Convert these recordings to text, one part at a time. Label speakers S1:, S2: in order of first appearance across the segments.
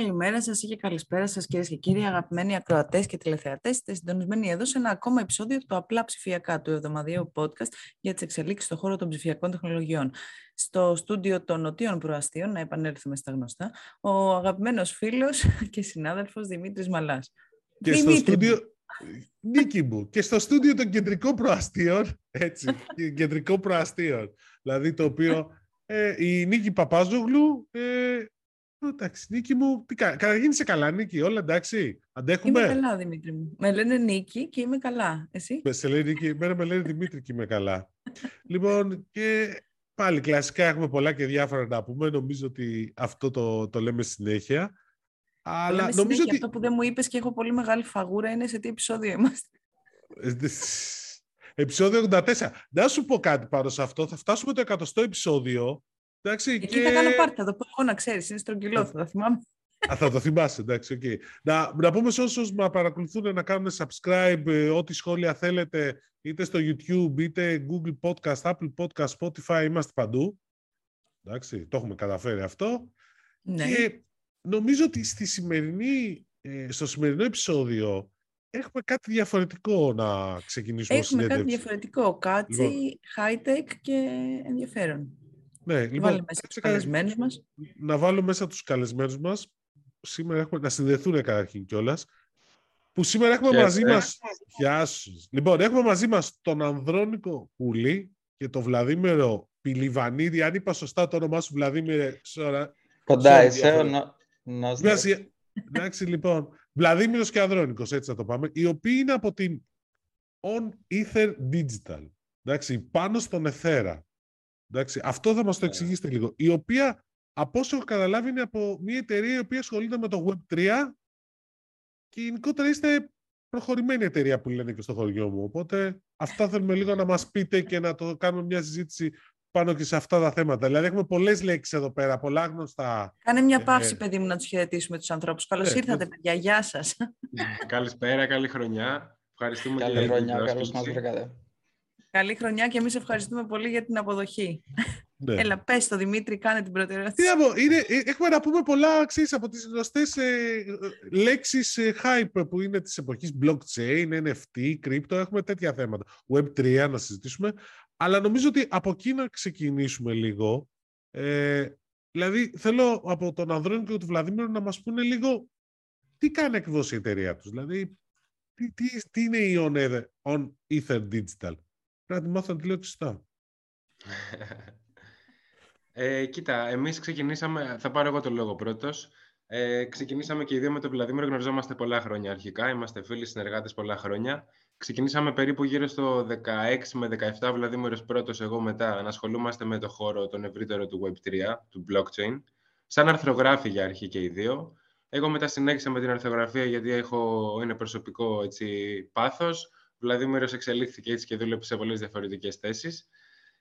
S1: Καλημέρα σας και καλησπέρα σας, κυρίες και κύριοι, αγαπημένοι ακροατές και τηλεθεατές. Είστε συντονισμένοι εδώ σε ένα ακόμα επεισόδιο του Απλά Ψηφιακά, του εβδομαδιαίου podcast για τις εξελίξεις στον χώρο των ψηφιακών τεχνολογιών. Στο στούντιο των Νοτίων Προαστίων, να επανέλθουμε στα γνωστά, ο αγαπημένος φίλος και συνάδελφος Δημήτρης Μαλάς.
S2: Και στο στούντιο. Νίκη μου, και στο στούντιο των κεντρικών προαστίων, έτσι, κεντρικών προαστίων, δηλαδή το οποίο ε, η Νίκη Παπάζογλου ε, Εντάξει, Νίκη μου, τι κα... καταρχήν είσαι καλά, Νίκη, όλα εντάξει, αντέχουμε;
S1: Είμαι καλά, Δημήτρη μου. Με λένε Νίκη και είμαι καλά. Εσύ;
S2: Με σε λένε Νίκη, εμένα με λένε Δημήτρη και είμαι καλά. λοιπόν, και πάλι κλασικά έχουμε πολλά και διάφορα να πούμε. Νομίζω ότι αυτό το, το λέμε συνέχεια.
S1: Αλλά λέμε νομίζω συνέχεια. ότι... Αυτό που δεν μου είπες και έχω πολύ μεγάλη φαγούρα είναι σε τι επεισόδιο είμαστε.
S2: Ε, επεισόδιο 84. Να σου πω κάτι πάνω σε αυτό. Θα φτάσουμε το 100 επεισόδιο Εντάξει,
S1: Εκεί και... θα κάνω πάρτι, θα το πω εγώ να ξέρεις. Είναι στρογγυλό, θα το θυμάμαι.
S2: Α, θα το θυμάσαι, εντάξει, okay. να, να πούμε σε όσους με παρακολουθούν να κάνουν subscribe, ε, ό,τι σχόλια θέλετε, είτε στο YouTube, είτε Google Podcast, Apple Podcast, Spotify, είμαστε παντού. Εντάξει, το έχουμε καταφέρει αυτό. Ναι. Και νομίζω ότι στη σημερινή, ε, στο σημερινό επεισόδιο έχουμε κάτι διαφορετικό να ξεκινήσουμε
S1: Έχουμε κάτι διαφορετικό, κάτι λοιπόν, high-tech και ενδιαφέρον.
S2: Ναι, λοιπόν,
S1: μέσα τους καλεσμένους μας.
S2: Να βάλω μέσα τους καλεσμένους μας. Σήμερα έχουμε να συνδεθούν καταρχήν κιόλας. Που σήμερα έχουμε μαζί μας... Γεια σου. Λοιπόν, έχουμε μαζί μας τον Ανδρώνικο Πουλή και τον Βλαδίμερο Πιλιβανίδη. Αν είπα σωστά το όνομά σου, Βλαδίμερε, σώρα.
S3: Κοντά είσαι,
S2: Εντάξει, λοιπόν. Βλαδίμηρος και Ανδρώνικος, έτσι θα το πάμε. Οι οποίοι είναι από την On Ether Digital. Εντάξει, πάνω στον Εθέρα. Εντάξει, αυτό θα μας το ναι. εξηγήσετε λίγο. Η οποία, από όσο έχω καταλάβει, είναι από μια εταιρεία η οποία ασχολείται με το Web3 και γενικότερα είστε προχωρημένη εταιρεία που λένε και στο χωριό μου. Οπότε αυτά θέλουμε λίγο να μας πείτε και να το κάνουμε μια συζήτηση πάνω και σε αυτά τα θέματα. Δηλαδή έχουμε πολλές λέξεις εδώ πέρα, πολλά γνωστά.
S1: Κάνε μια ε, παύση, παιδί μου, να τους χαιρετήσουμε τους ανθρώπους. Καλώς ε, ήρθατε, παιδιά. Γεια σας.
S4: Καλησπέρα, καλή χρονιά. Ευχαριστούμε
S3: καλή χρονιά, καλώς μας βρήκατε.
S1: Καλή χρονιά και εμείς ευχαριστούμε πολύ για την αποδοχή. Ναι. Έλα, πες το Δημήτρη, κάνε την πρώτη ερώτηση.
S2: Τι να είναι, ε, έχουμε να πούμε πολλά, ξέρεις, από τις γνωστές ε, λέξεις ε, hype που είναι της εποχής blockchain, NFT, crypto, έχουμε τέτοια θέματα. Web3 να συζητήσουμε, αλλά νομίζω ότι από εκεί να ξεκινήσουμε λίγο. Ε, δηλαδή, θέλω από τον Ανδρώνη και τον Βλαδίμιο να μας πούνε λίγο τι κάνει ακριβώς η εταιρεία τους. Δηλαδή, τι, τι, τι είναι η On, On Ether Digital; Πρέπει να τη μάθω να τη λέω σωστά.
S4: ε, κοίτα, εμείς ξεκινήσαμε, θα πάρω εγώ το λόγο πρώτος. Ε, ξεκινήσαμε και οι δύο με τον Βλαδίμιο, γνωριζόμαστε πολλά χρόνια αρχικά, είμαστε φίλοι συνεργάτες πολλά χρόνια. Ξεκινήσαμε περίπου γύρω στο 16 με 17, Βλαδίμηρος πρώτος, εγώ μετά, να ασχολούμαστε με το χώρο τον ευρύτερο του Web3, του blockchain, σαν αρθρογράφοι για αρχή και οι δύο. Εγώ μετά συνέχισα με την αρθρογραφία γιατί έχω, είναι προσωπικό έτσι, πάθος. Βλαδίμηρος εξελίχθηκε έτσι και δούλεψε σε πολλές διαφορετικές θέσεις.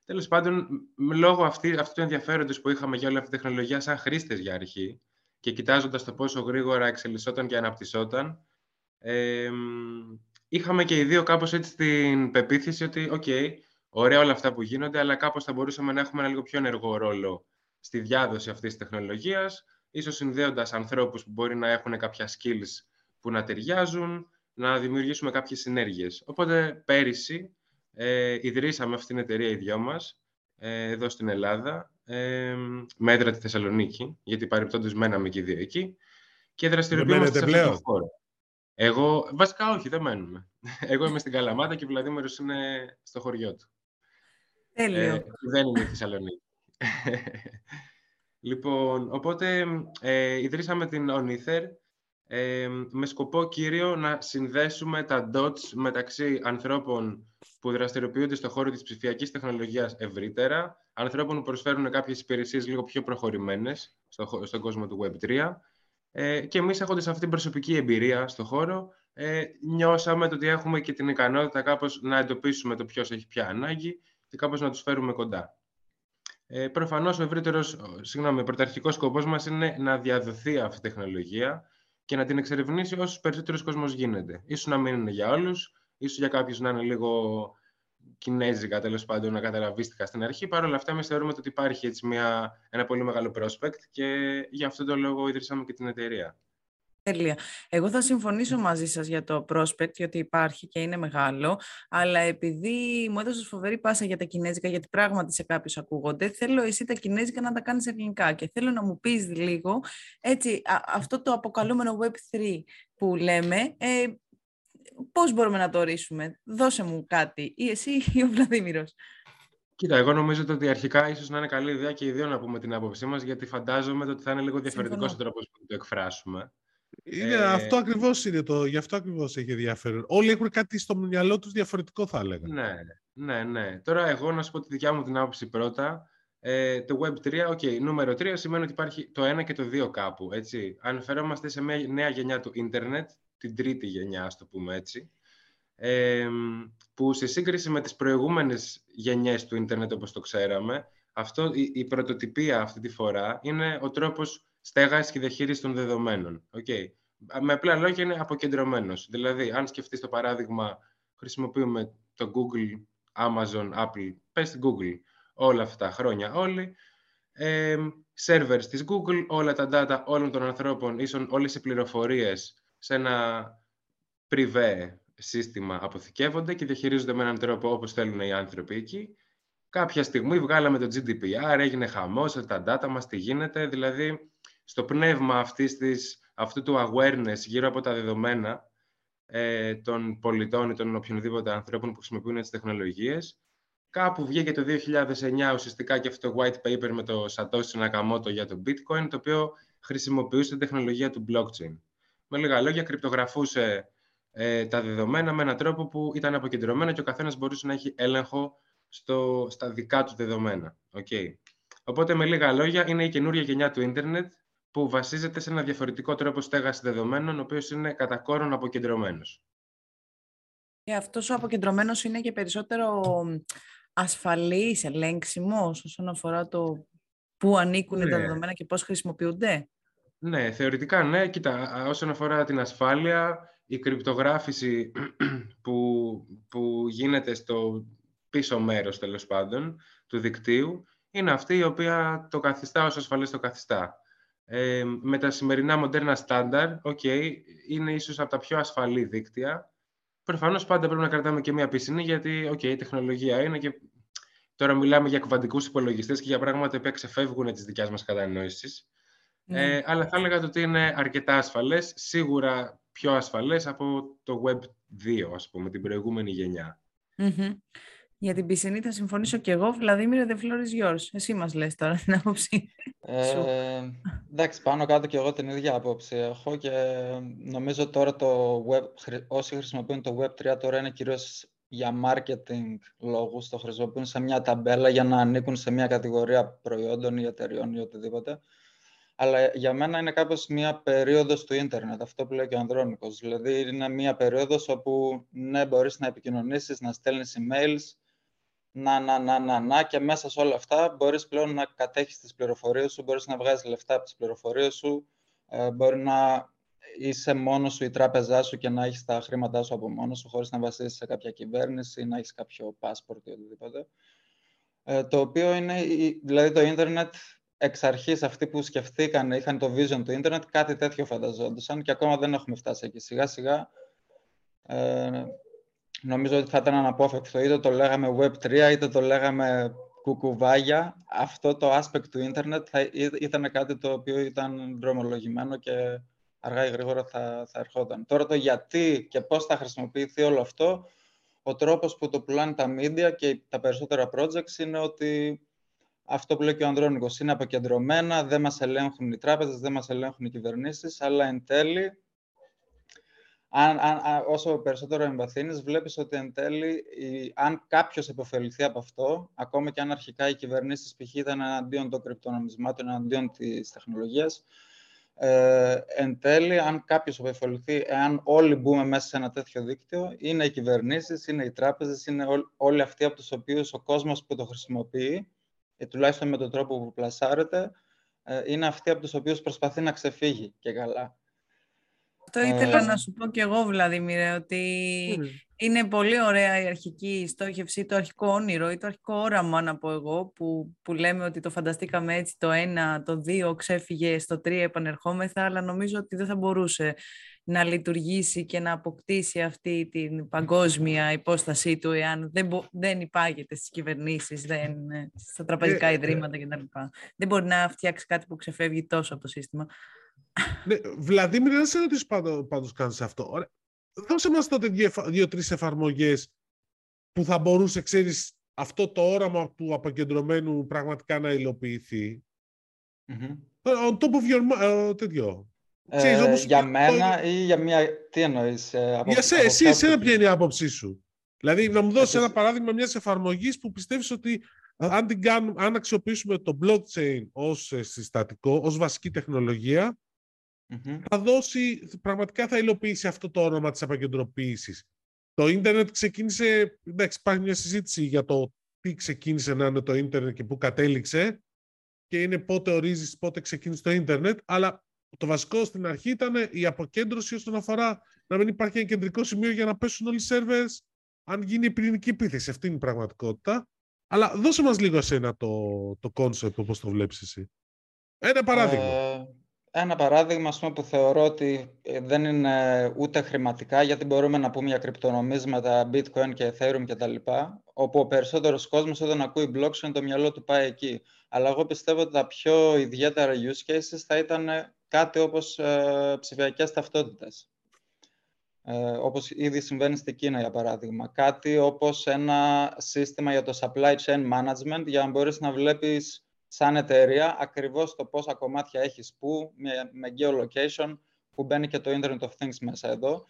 S4: Τέλος πάντων, λόγω αυτή, αυτού του ενδιαφέροντος που είχαμε για όλη αυτή τη τεχνολογία, σαν χρήστες για αρχή και κοιτάζοντας το πόσο γρήγορα εξελισσόταν και αναπτυσσόταν, ε, είχαμε και οι δύο κάπως έτσι την πεποίθηση ότι, OK, ωραία όλα αυτά που γίνονται, αλλά κάπως θα μπορούσαμε να έχουμε ένα λίγο πιο ενεργό ρόλο στη διάδοση αυτής της τεχνολογίας, ίσως συνδέοντας ανθρώπους που μπορεί να έχουν κάποια skills που να ταιριάζουν, να δημιουργήσουμε κάποιες συνέργειες. Οπότε πέρυσι ε, ιδρύσαμε αυτή την εταιρεία οι δυο μας, ε, εδώ στην Ελλάδα, ε, με έδρα τη Θεσσαλονίκη, γιατί παρεπτόντως μέναμε και οι δύο εκεί, και δραστηριοποιούμαστε σε αυτό το χώρο. Εγώ, βασικά όχι, δεν μένουμε. Εγώ είμαι στην Καλαμάτα και ο Βλαδίμερος είναι στο χωριό του.
S1: Τέλειο. Ε,
S4: δεν είναι η Θεσσαλονίκη. λοιπόν, οπότε ε, ιδρύσαμε την Onether, με σκοπό κύριο να συνδέσουμε τα dots μεταξύ ανθρώπων που δραστηριοποιούνται στον χώρο της ψηφιακής τεχνολογίας ευρύτερα, ανθρώπων που προσφέρουν κάποιες υπηρεσίες λίγο πιο προχωρημένες στο, στον κόσμο του Web3 ε, και εμείς έχοντας αυτή την προσωπική εμπειρία στον χώρο ε, νιώσαμε ότι έχουμε και την ικανότητα κάπως να εντοπίσουμε το ποιος έχει πια ανάγκη και κάπως να τους φέρουμε κοντά. Ε, προφανώς ο ευρύτερος, συγγνώμη, ο πρωταρχικός σκοπός μας είναι να διαδοθεί αυτή η τεχνολογία και να την εξερευνήσει όσο περισσότερος κόσμος γίνεται. Ίσως να μην είναι για όλους, ίσως για κάποιους να είναι λίγο κινέζικα τέλος πάντων να καταλαβίστηκα στην αρχή. Παρ' όλα αυτά, εμείς θεωρούμε ότι υπάρχει έτσι μια, ένα πολύ μεγάλο prospect και γι' αυτό το λόγο ίδρυσαμε και την εταιρεία.
S1: Τέλεια. Εγώ θα συμφωνήσω μαζί σας για το prospect, γιατί υπάρχει και είναι μεγάλο, αλλά επειδή μου έδωσες φοβερή πάσα για τα κινέζικα, γιατί πράγματι σε κάποιους ακούγονται, θέλω εσύ τα κινέζικα να τα κάνεις ελληνικά και θέλω να μου πεις λίγο, έτσι, αυτό το αποκαλούμενο Web3 που λέμε, ε, πώς μπορούμε να το ορίσουμε; Δώσε μου κάτι, ή εσύ ή ο Βλαδίμηρος.
S4: Κοίτα, εγώ νομίζω ότι αρχικά ίσως να είναι καλή ιδέα και οι δύο να πούμε την άποψή μας, γιατί φαντάζομαι ότι θα είναι λίγο διαφορετικός ο τρόπος που το εκφράσουμε.
S2: Είναι, ε... Αυτό ακριβώς είναι το. Γι' αυτό ακριβώς έχει ενδιαφέρον. Όλοι έχουν κάτι στο μυαλό τους διαφορετικό, θα έλεγα.
S4: Ναι, ναι, ναι. Τώρα, εγώ να σου πω τη δικιά μου την άποψη πρώτα. Ε, το Web3, ok, νούμερο 3 σημαίνει ότι υπάρχει το 1 και το 2 κάπου, έτσι. Αναφερόμαστε σε μια νέα γενιά του ίντερνετ, την τρίτη γενιά, ας το πούμε έτσι, ε, που σε σύγκριση με τις προηγούμενες γενιές του ίντερνετ, όπως το ξέραμε, αυτό, η, η πρωτοτυπία αυτή τη φορά είναι ο τρόπος στέγαση και διαχείριση των δεδομένων. Okay. Με απλά λόγια είναι αποκεντρωμένος. Δηλαδή, αν σκεφτείς το παράδειγμα, χρησιμοποιούμε το Google, Amazon, Apple, πες την Google όλα αυτά τα χρόνια όλοι, ε, servers της Google, όλα τα data όλων των ανθρώπων, ίσον όλες οι πληροφορίες σε ένα privé σύστημα αποθηκεύονται και διαχειρίζονται με έναν τρόπο όπως θέλουν οι άνθρωποι εκεί. Κάποια στιγμή βγάλαμε το GDPR, έγινε χαμός, τα data μας, τι γίνεται, δηλαδή στο πνεύμα αυτής της, αυτού του awareness γύρω από τα δεδομένα ε, των πολιτών ή των οποιονδήποτε ανθρώπων που χρησιμοποιούν τις τεχνολογίες. Κάπου βγήκε το 2009 ουσιαστικά και αυτό το white paper με το Satoshi Nakamoto για το bitcoin, το οποίο χρησιμοποιούσε την τεχνολογία του blockchain. Με λίγα λόγια, κρυπτογραφούσε ε, τα δεδομένα με έναν τρόπο που ήταν αποκεντρωμένο και ο καθένας μπορούσε να έχει έλεγχο στο, στα δικά του δεδομένα. Okay. Οπότε, με λίγα λόγια, είναι η καινούρια γενιά του ίντερνετ που βασίζεται σε ένα διαφορετικό τρόπο στέγασης δεδομένων, ο οποίος είναι κατά κόρον αποκεντρωμένος.
S1: Και αυτός ο αποκεντρωμένος είναι και περισσότερο ασφαλής, ελέγξιμος όσον αφορά το πού ανήκουν ναι. τα δεδομένα και πώς χρησιμοποιούνται;
S4: Ναι, θεωρητικά ναι. Κοίτα, όσον αφορά την ασφάλεια, η κρυπτογράφηση που, που γίνεται στο πίσω μέρος, τέλος πάντων, του δικτύου, είναι αυτή η οποία το καθιστά όσο ασφαλές το καθιστά ε, με τα σημερινά μοντέρνα στάνταρ, okay, είναι ίσως από τα πιο ασφαλή δίκτυα. Προφανώς πάντα πρέπει να κρατάμε και μία πισινή, γιατί okay, η τεχνολογία είναι και τώρα μιλάμε για κβαντικούς υπολογιστές και για πράγματα που ξεφεύγουν τις δικιάς μας κατανόησεις. Ναι. Ε, αλλά θα έλεγα ότι είναι αρκετά ασφαλές, σίγουρα πιο ασφαλές από το Web 2, ας πούμε, την προηγούμενη
S1: Για την πισινή θα συμφωνήσω και εγώ. Βλαδίμηρε, the floor is yours. Εσύ μας λες τώρα την άποψη
S3: ε, εντάξει, πάνω κάτω και εγώ την ίδια άποψη έχω και νομίζω τώρα το web, όσοι χρησιμοποιούν το Web3 τώρα είναι κυρίως για marketing λόγους, το χρησιμοποιούν σε μια ταμπέλα για να ανήκουν σε μια κατηγορία προϊόντων ή εταιριών ή οτιδήποτε. Αλλά για μένα είναι κάπως μια περίοδος του ίντερνετ, αυτό που λέει και ο Ανδρώνικος. Δηλαδή είναι μια περίοδος όπου ναι, μπορείς να επικοινωνήσεις, να στέλνεις emails, να, να, να, να, να και μέσα σε όλα αυτά μπορείς πλέον να κατέχεις τις πληροφορίες σου, μπορείς να βγάζεις λεφτά από τις πληροφορίες σου, ε, μπορεί να είσαι μόνος σου η τράπεζά σου και να έχεις τα χρήματά σου από μόνος σου χωρίς να βασίσεις σε κάποια κυβέρνηση ή να έχεις κάποιο passport ή οτιδήποτε. Ε, το οποίο είναι, δηλαδή το ίντερνετ εξ αρχής αυτοί που σκεφτήκαν, είχαν το vision του ίντερνετ, κάτι τέτοιο φανταζόντουσαν και ακόμα δεν έχουμε φτάσει εκεί. Σιγά σιγά ε, νομίζω ότι θα ήταν αναπόφευκτο. Είτε το λέγαμε Web3, είτε το λέγαμε κουκουβάγια. Αυτό το aspect του ίντερνετ θα ήταν κάτι το οποίο ήταν δρομολογημένο και αργά ή γρήγορα θα, θα ερχόταν. Τώρα το γιατί και πώς θα χρησιμοποιηθεί όλο αυτό, ο τρόπος που το πουλάνε τα media και τα περισσότερα projects είναι ότι αυτό που λέει και ο Ανδρώνικος είναι αποκεντρωμένα, δεν μας ελέγχουν οι τράπεζες, δεν μας ελέγχουν οι κυβερνήσεις, αλλά εν τέλει αν, αν, όσο περισσότερο εμβαθύνει, βλέπεις ότι εν τέλει, αν κάποιος επωφεληθεί από αυτό, ακόμα και αν αρχικά οι κυβερνήσεις π.χ. ήταν εναντίον των κρυπτονομισμάτων, εναντίον της τεχνολογίας, ε, εν τέλει, αν κάποιος επωφεληθεί, εάν όλοι μπούμε μέσα σε ένα τέτοιο δίκτυο, είναι οι κυβερνήσεις, είναι οι τράπεζες, είναι όλοι αυτοί από τους οποίους ο κόσμος που το χρησιμοποιεί, ή τουλάχιστον με τον τρόπο που πλασάρεται, ε, είναι αυτοί από τους οποίους προσπαθεί να ξεφύγει και καλά.
S1: Αυτό ήθελα ε, να σου πω και εγώ, Βλαδίμηρε, ότι Είναι πολύ ωραία η αρχική στόχευση, το αρχικό όνειρο ή το αρχικό όραμα, να πω εγώ, που, που λέμε ότι το φανταστήκαμε έτσι το ένα, το δύο ξέφυγε, στο τρία επανερχόμεθα, αλλά νομίζω ότι δεν θα μπορούσε να λειτουργήσει και να αποκτήσει αυτή την παγκόσμια υπόστασή του εάν δεν, δεν υπάγεται στις κυβερνήσεις, δεν, στα τραπεζικά ε, ε, ιδρύματα κτλ. Δεν μπορεί να φτιάξει κάτι που ξεφεύγει τόσο από το σύστημα.
S2: Ναι, Βλαδίμηρ, να σε ρωτήσω πάντως, πάντως κάνεις αυτό. Ωραία. Δώσε μας τότε δύο-τρεις εφαρμογές που θα μπορούσε, ξέρεις, αυτό το όραμα του αποκεντρωμένου πραγματικά να υλοποιηθεί. Mm-hmm. On top of your... Uh, τέτοιο.
S3: Ε, για μένα ή για μια... Τι εννοείς; Ε,
S2: από, για σε, από εσύ, εσένα ποια είναι η άποψή σου; Δηλαδή, να μου δώσεις ένα παράδειγμα μιας εφαρμογής που πιστεύεις ότι αν, την κάνουμε, αν αξιοποιήσουμε το blockchain ως ε, συστατικό, ως βασική τεχνολογία, mm-hmm. θα δώσει, πραγματικά θα υλοποιήσει αυτό το όνομα της αποκεντροποίησης. Το ίντερνετ ξεκίνησε, εντάξει, υπάρχει μια συζήτηση για το τι ξεκίνησε να είναι το ίντερνετ και πού κατέληξε και είναι πότε ορίζεις πότε ξεκίνησε το ίντερνετ, αλλά το βασικό στην αρχή ήταν η αποκέντρωση όσον αφορά να μην υπάρχει ένα κεντρικό σημείο για να πέσουν όλοι οι σερβέρς αν γίνει η πυρηνική επίθεση. Αυτή είναι η πραγματικότητα. Αλλά δώσε μας λίγο εσένα το, το concept όπως το βλέπεις εσύ. Ένα παράδειγμα. Ε,
S3: ένα παράδειγμα πούμε, που θεωρώ ότι ε, δεν είναι ούτε χρηματικά, γιατί μπορούμε να πούμε για κρυπτονομίσματα, bitcoin και ethereum κτλ. Όπου ο περισσότερος κόσμος όταν ακούει blockchain το μυαλό του πάει εκεί. Αλλά εγώ πιστεύω ότι τα πιο ιδιαίτερα use cases θα ήταν κάτι όπως ε, ψηφιακές ταυτότητες. Ε, όπως ήδη συμβαίνει στην Κίνα, για παράδειγμα. Κάτι όπως ένα σύστημα για το supply chain management, για να μπορείς να βλέπεις σαν εταιρεία ακριβώς το πόσα κομμάτια έχεις που, με, με geolocation, που μπαίνει και το Internet of Things μέσα εδώ,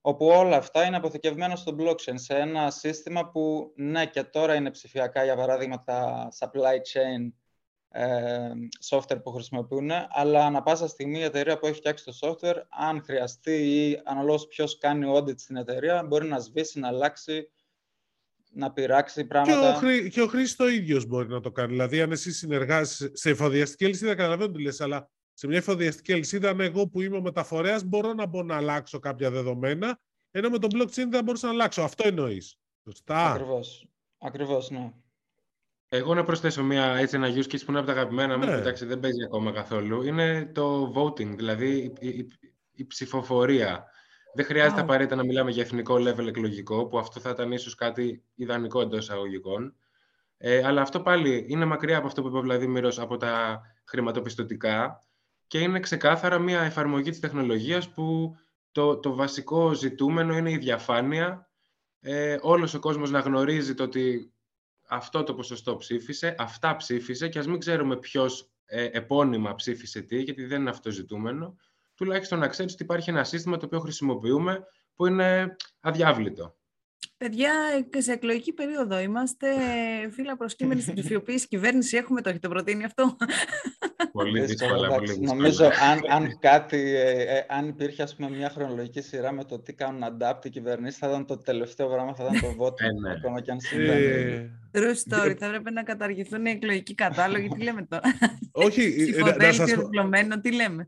S3: όπου όλα αυτά είναι αποθηκευμένα στο blockchain, σε ένα σύστημα που, ναι, και τώρα είναι ψηφιακά, για παράδειγμα, τα supply chain ε, software που χρησιμοποιούν, αλλά ανα πάσα στιγμή η εταιρεία που έχει φτιάξει το software, αν χρειαστεί ή αναλόγως ποιος κάνει audit στην εταιρεία, μπορεί να σβήσει, να αλλάξει, να πειράξει πράγματα.
S2: Και ο, χρή, και ο χρήστης το ίδιος μπορεί να το κάνει. Δηλαδή, αν εσύ συνεργάζεσαι σε εφοδιαστική αλυσίδα, καταλαβαίνω τι λες, αλλά σε μια εφοδιαστική αλυσίδα, αν εγώ που είμαι ο μεταφορέας, μπορώ να μπορώ να αλλάξω κάποια δεδομένα, ενώ με το blockchain δεν μπορούσα να αλλάξω. Αυτό εννοείς. Σωστά.
S3: Ακριβώς. Ακριβώς, ναι.
S4: Εγώ να προσθέσω μια, έτσι, ένα use case που είναι από τα αγαπημένα μου, ναι. εντάξει δεν παίζει ακόμα καθόλου, είναι το voting, δηλαδή η, η, η ψηφοφορία. Δεν χρειάζεται oh. απαραίτητα να μιλάμε για εθνικό level εκλογικό, που αυτό θα ήταν ίσως κάτι ιδανικό εντός εισαγωγικών. Ε, αλλά αυτό πάλι είναι μακριά από αυτό που είπε ο Βλαδίμηρος, από τα χρηματοπιστωτικά και είναι ξεκάθαρα μια εφαρμογή της τεχνολογίας που το, το βασικό ζητούμενο είναι η διαφάνεια. Ε, όλος ο κόσμος να γνωρίζει το ότι αυτό το ποσοστό ψήφισε, αυτά ψήφισε και ας μην ξέρουμε ποιος ε, επώνυμα ψήφισε τι, γιατί δεν είναι αυτό ζητούμενο, τουλάχιστον να ξέρεις ότι υπάρχει ένα σύστημα το οποίο χρησιμοποιούμε που είναι αδιάβλητο.
S1: Παιδιά, σε εκλογική περίοδο είμαστε φύλλα προσκύμενοι στην ψηφιοποίηση κυβέρνηση. Έχουμε το, έχετε προτείνει αυτό.
S4: Πολύ δύσκολα. πολύ
S3: Νομίζω αν, αν κάτι, ε, ε, αν υπήρχε ας πούμε, μια χρονολογική σειρά με το τι κάνουν adapt οι κυβερνήσεις, θα ήταν το τελευταίο πράγμα, θα ήταν το vote. ε, ναι. Ακόμα και αν συμβαίνει.
S1: True story. Θα έπρεπε να καταργηθούν οι εκλογικοί κατάλογοι. Τι λέμε τώρα;
S2: Όχι.
S1: να, σας διπλωμένο, τι λέμε;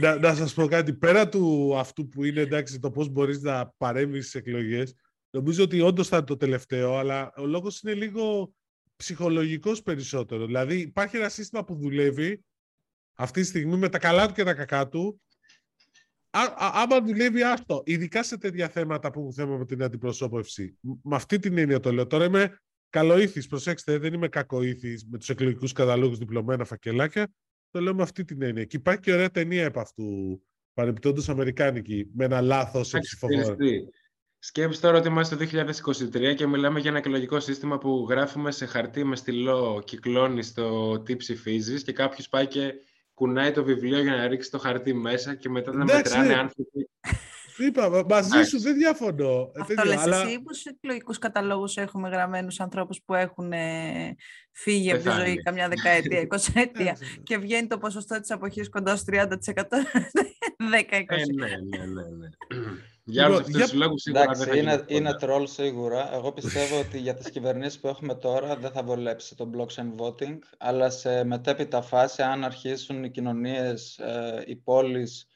S2: να, να σας πω κάτι. Πέρα του αυτού που είναι εντάξει, το πώς μπορείς να παρέμβεις στις εκλογές, Νομίζω ότι όντως θα είναι το τελευταίο, αλλά ο λόγος είναι λίγο ψυχολογικός περισσότερο. Δηλαδή υπάρχει ένα σύστημα που δουλεύει αυτή τη στιγμή με τα καλά του και τα κακά του. Α, α, άμα δουλεύει αυτό, ειδικά σε τέτοια θέματα που έχουν θέμα με την αντιπροσώπευση. Με αυτή την έννοια το λέω. Τώρα είμαι καλοήθης, προσέξτε, δεν είμαι κακοήθης με τους εκλογικούς καταλόγους διπλωμένα φακελάκια. Το λέω με αυτή την έννοια. Και υπάρχει και ωραία ταινία επ' αυτού, παρεμπιπτόντως αμερικάνικη, με ένα λάθος σε ψηφοφόρο.
S4: Σκέψτε τώρα ότι είμαστε το 2023 και μιλάμε για ένα εκλογικό σύστημα που γράφουμε σε χαρτί με στυλό, κυκλώνει το τι ψηφίζεις και κάποιος πάει και κουνάει το βιβλίο για να ρίξει το χαρτί μέσα και μετά να μετράνε ναι. άνθρωποι.
S2: Είπα, μαζί σου δεν διαφωνώ.
S1: Αυτό λες αλλά... εσύ, πόσους εκλογικούς καταλόγους έχουμε γραμμένους ανθρώπους που έχουν ε, φύγει από τη ζωή καμιά δεκαετία, εικοσαετία και βγαίνει το ποσοστό της αποχής κοντά στο 30%. 10-20%.
S4: Ε, ναι, ναι, ναι. Ναι. Για όλους αυτούς τους λόγους σίγουρα
S3: Εντάξει, δεν θα είναι, είναι τρόλ σίγουρα. Εγώ πιστεύω ότι για τις κυβερνήσεις που έχουμε τώρα δεν θα βολέψει το blockchain voting, αλλά σε μετέπειτα φάση, αν αρχίσουν οι κοινωνίες, ε, οι πόλεις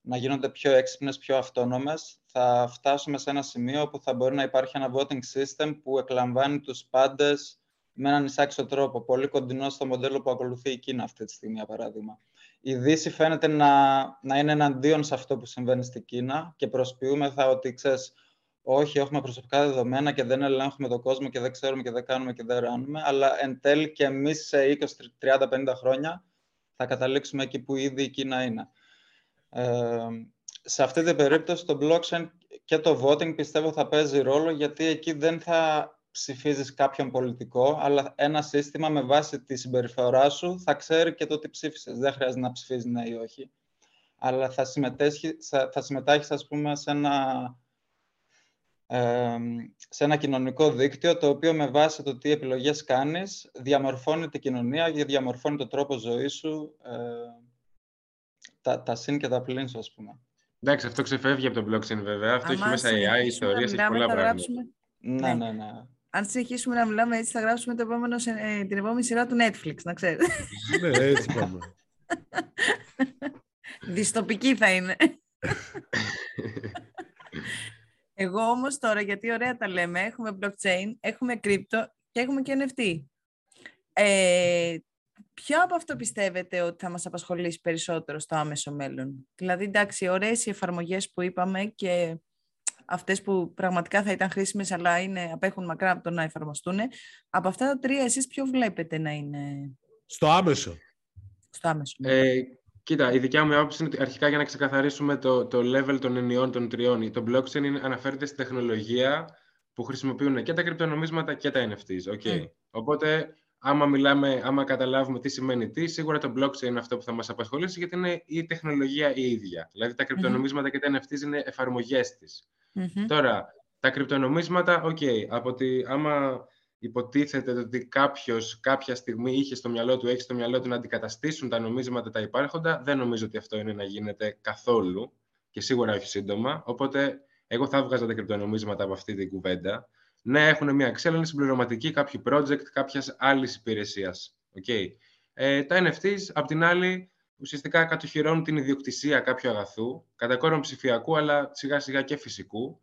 S3: να γίνονται πιο έξυπνες, πιο αυτόνομες, θα θα φτάσουμε σε ένα σημείο που θα μπορεί να υπάρχει ένα voting system που εκλαμβάνει τους πάντες με έναν εισάξιο τρόπο, πολύ κοντινό στο μοντέλο που ακολουθεί η Κίνα αυτή τη στιγμή, για παράδειγμα. Η Δύση φαίνεται να, να είναι εναντίον σε αυτό που συμβαίνει στην Κίνα και προσποιούμεθα ότι, ξέρεις, όχι, έχουμε προσωπικά δεδομένα και δεν ελέγχουμε τον κόσμο και δεν ξέρουμε και δεν κάνουμε και δεν ράνουμε, αλλά εν τέλει και εμείς σε 20, 30, 50 χρόνια θα καταλήξουμε εκεί που ήδη η Κίνα είναι. Ε, σε αυτή την περίπτωση το blockchain και το voting πιστεύω θα παίζει ρόλο γιατί εκεί δεν θα ψηφίζεις κάποιον πολιτικό, αλλά ένα σύστημα με βάση τη συμπεριφορά σου θα ξέρει και το τι ψήφισες. Δεν χρειάζεται να ψηφίζεις ναι ή όχι. Αλλά θα, συμμετέχει, θα συμμετάχεις, ας πούμε, σε ένα, σε ένα κοινωνικό δίκτυο, το οποίο με βάση το τι επιλογές κάνεις, διαμορφώνει την κοινωνία και διαμορφώνει τον τρόπο ζωής σου, ε, τα, τα συν και τα πλήν σου, ας πούμε.
S4: Εντάξει, αυτό ξεφεύγει από το blockchain βέβαια. Αυτό έχει μέσα AI, ιστορίες, έχει πολλά πράγματα.
S3: Ναι, ναι, ναι
S1: αν συνεχίσουμε να μιλάμε έτσι, θα γράψουμε το επόμενο, ε, την επόμενη σειρά του Netflix, να ξέρετε.
S2: ναι, έτσι πάμε.
S1: Διστοπική θα είναι. Εγώ όμως τώρα, γιατί ωραία τα λέμε, έχουμε blockchain, έχουμε crypto και έχουμε και NFT. Ε, ποιο από αυτό πιστεύετε ότι θα μας απασχολήσει περισσότερο στο άμεσο μέλλον; Δηλαδή, εντάξει, ωραίες οι εφαρμογές που είπαμε και αυτές που πραγματικά θα ήταν χρήσιμες αλλά είναι, απέχουν μακρά από το να εφαρμοστούν. Από αυτά τα τρία εσείς ποιο βλέπετε να είναι...
S2: Στο άμεσο.
S1: Στο άμεσο.
S4: Ναι. Ε, κοίτα, η δικιά μου άποψη είναι ότι αρχικά για να ξεκαθαρίσουμε το, το level των ενιών των τριών. Το blockchain είναι, αναφέρεται στην τεχνολογία που χρησιμοποιούν και τα κρυπτονομίσματα και τα NFTs. Okay. Οπότε, άμα μιλάμε, άμα καταλάβουμε τι σημαίνει τι, σίγουρα το blockchain είναι αυτό που θα μας απασχολήσει, γιατί είναι η τεχνολογία η ίδια. Δηλαδή, τα κρυπτονομίσματα και τα NFTs είναι εφαρμογές της. Τώρα, τα κρυπτονομίσματα, OK, okay, από ότι άμα υποτίθεται ότι κάποιος κάποια στιγμή είχε στο μυαλό του, έχει στο μυαλό του να αντικαταστήσουν τα νομίσματα τα υπάρχοντα, δεν νομίζω ότι αυτό είναι να γίνεται καθόλου και σίγουρα όχι σύντομα. Οπότε, εγώ θα έβγαζα τα κρυπτονομίσματα από αυτή την κουβέντα. Ναι, έχουν μια εξέλιξη συμπληρωματική κάποιου project, κάποιας άλλης υπηρεσίας. Okay. Ε, τα NFTs, απ' την άλλη, ουσιαστικά κατοχυρώνουν την ιδιοκτησία κάποιου αγαθού, κατά κόρον ψηφιακού, αλλά σιγά σιγά και φυσικού.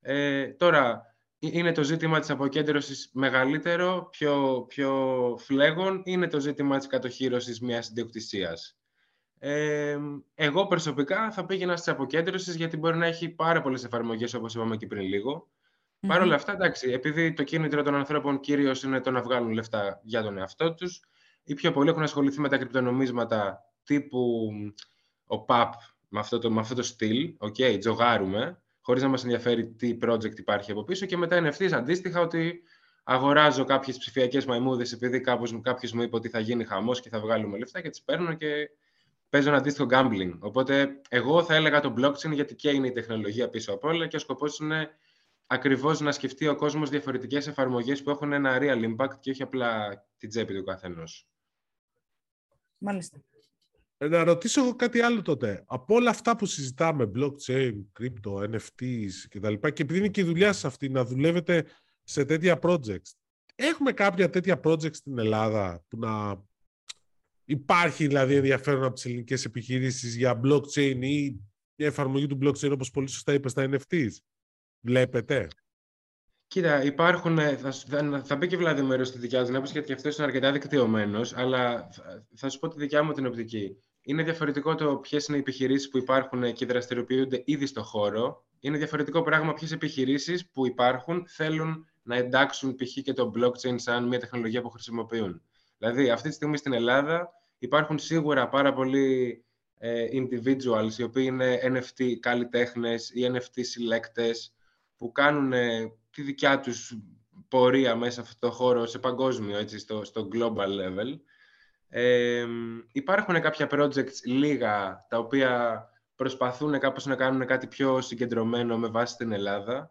S4: Ε, τώρα, είναι το ζήτημα της αποκέντρωσης μεγαλύτερο, πιο, πιο φλέγον, είναι το ζήτημα της κατοχύρωσης μιας ιδιοκτησίας. Ε, εγώ προσωπικά θα πήγαινα στις αποκέντρωσης, γιατί μπορεί να έχει πάρα πολλές εφαρμογές, όπως είπαμε και πριν λίγο. Mm-hmm. Παρ' όλα αυτά, εντάξει, επειδή το κίνητρο των ανθρώπων κυρίως είναι το να βγάλουν λεφτά για τον εαυτό τους, οι πιο πολλοί έχουν ασχοληθεί με τα κρυπτονομίσματα τύπου ο ΠΑΠ με αυτό το, με αυτό το στυλ, okay, τζογάρουμε, χωρίς να μας ενδιαφέρει τι project υπάρχει από πίσω και μετά είναι ευθύς αντίστοιχα ότι αγοράζω κάποιες ψηφιακές μαϊμούδες επειδή κάποιος, κάποιος μου είπε ότι θα γίνει χαμός και θα βγάλουμε λεφτά και τις παίρνω και παίζω ένα αντίστοιχο gambling. Οπότε εγώ θα έλεγα το blockchain γιατί και είναι η τεχνολογία πίσω από όλα και ο σκοπός είναι ακριβώς να σκεφτεί ο κόσμος διαφορετικές εφαρμογές που έχουν ένα real impact και όχι απλά την τσέπη του καθενός.
S1: Μάλιστα.
S2: Ε, να ρωτήσω εγώ κάτι άλλο τότε. Από όλα αυτά που συζητάμε, blockchain, crypto, NFTs κτλ. Και, και επειδή είναι και η δουλειά σας αυτή να δουλεύετε σε τέτοια projects, έχουμε κάποια τέτοια projects στην Ελλάδα που να υπάρχει δηλαδή ενδιαφέρον από τις ελληνικές επιχειρήσεις για blockchain ή μια εφαρμογή του blockchain όπως πολύ σωστά είπες στα NFTs. Βλέπετε.
S4: Κοίτα, υπάρχουν. Ε, θα, θα, θα πει και Βλαδίμερο στη δικιά του άποψη, γιατί αυτός είναι αρκετά δικτυωμένος, αλλά θα σου πω τη δικιά μου την οπτική. Είναι διαφορετικό το ποιες είναι οι επιχειρήσεις που υπάρχουν και δραστηριοποιούνται ήδη στο χώρο. Είναι διαφορετικό πράγμα ποιες επιχειρήσεις που υπάρχουν θέλουν να εντάξουν π.χ. και το blockchain σαν μια τεχνολογία που χρησιμοποιούν. Δηλαδή, αυτή τη στιγμή στην Ελλάδα υπάρχουν σίγουρα πάρα πολλοί ε, individuals οι οποίοι είναι NFT καλλιτέχνες ή NFT συλλέκτες που κάνουν ε, τη δικιά τους πορεία μέσα σε αυτό το χώρο σε παγκόσμιο, έτσι, στο, στο global level. Ε, υπάρχουν κάποια projects λίγα, τα οποία προσπαθούν κάπως να κάνουν κάτι πιο συγκεντρωμένο με βάση την Ελλάδα,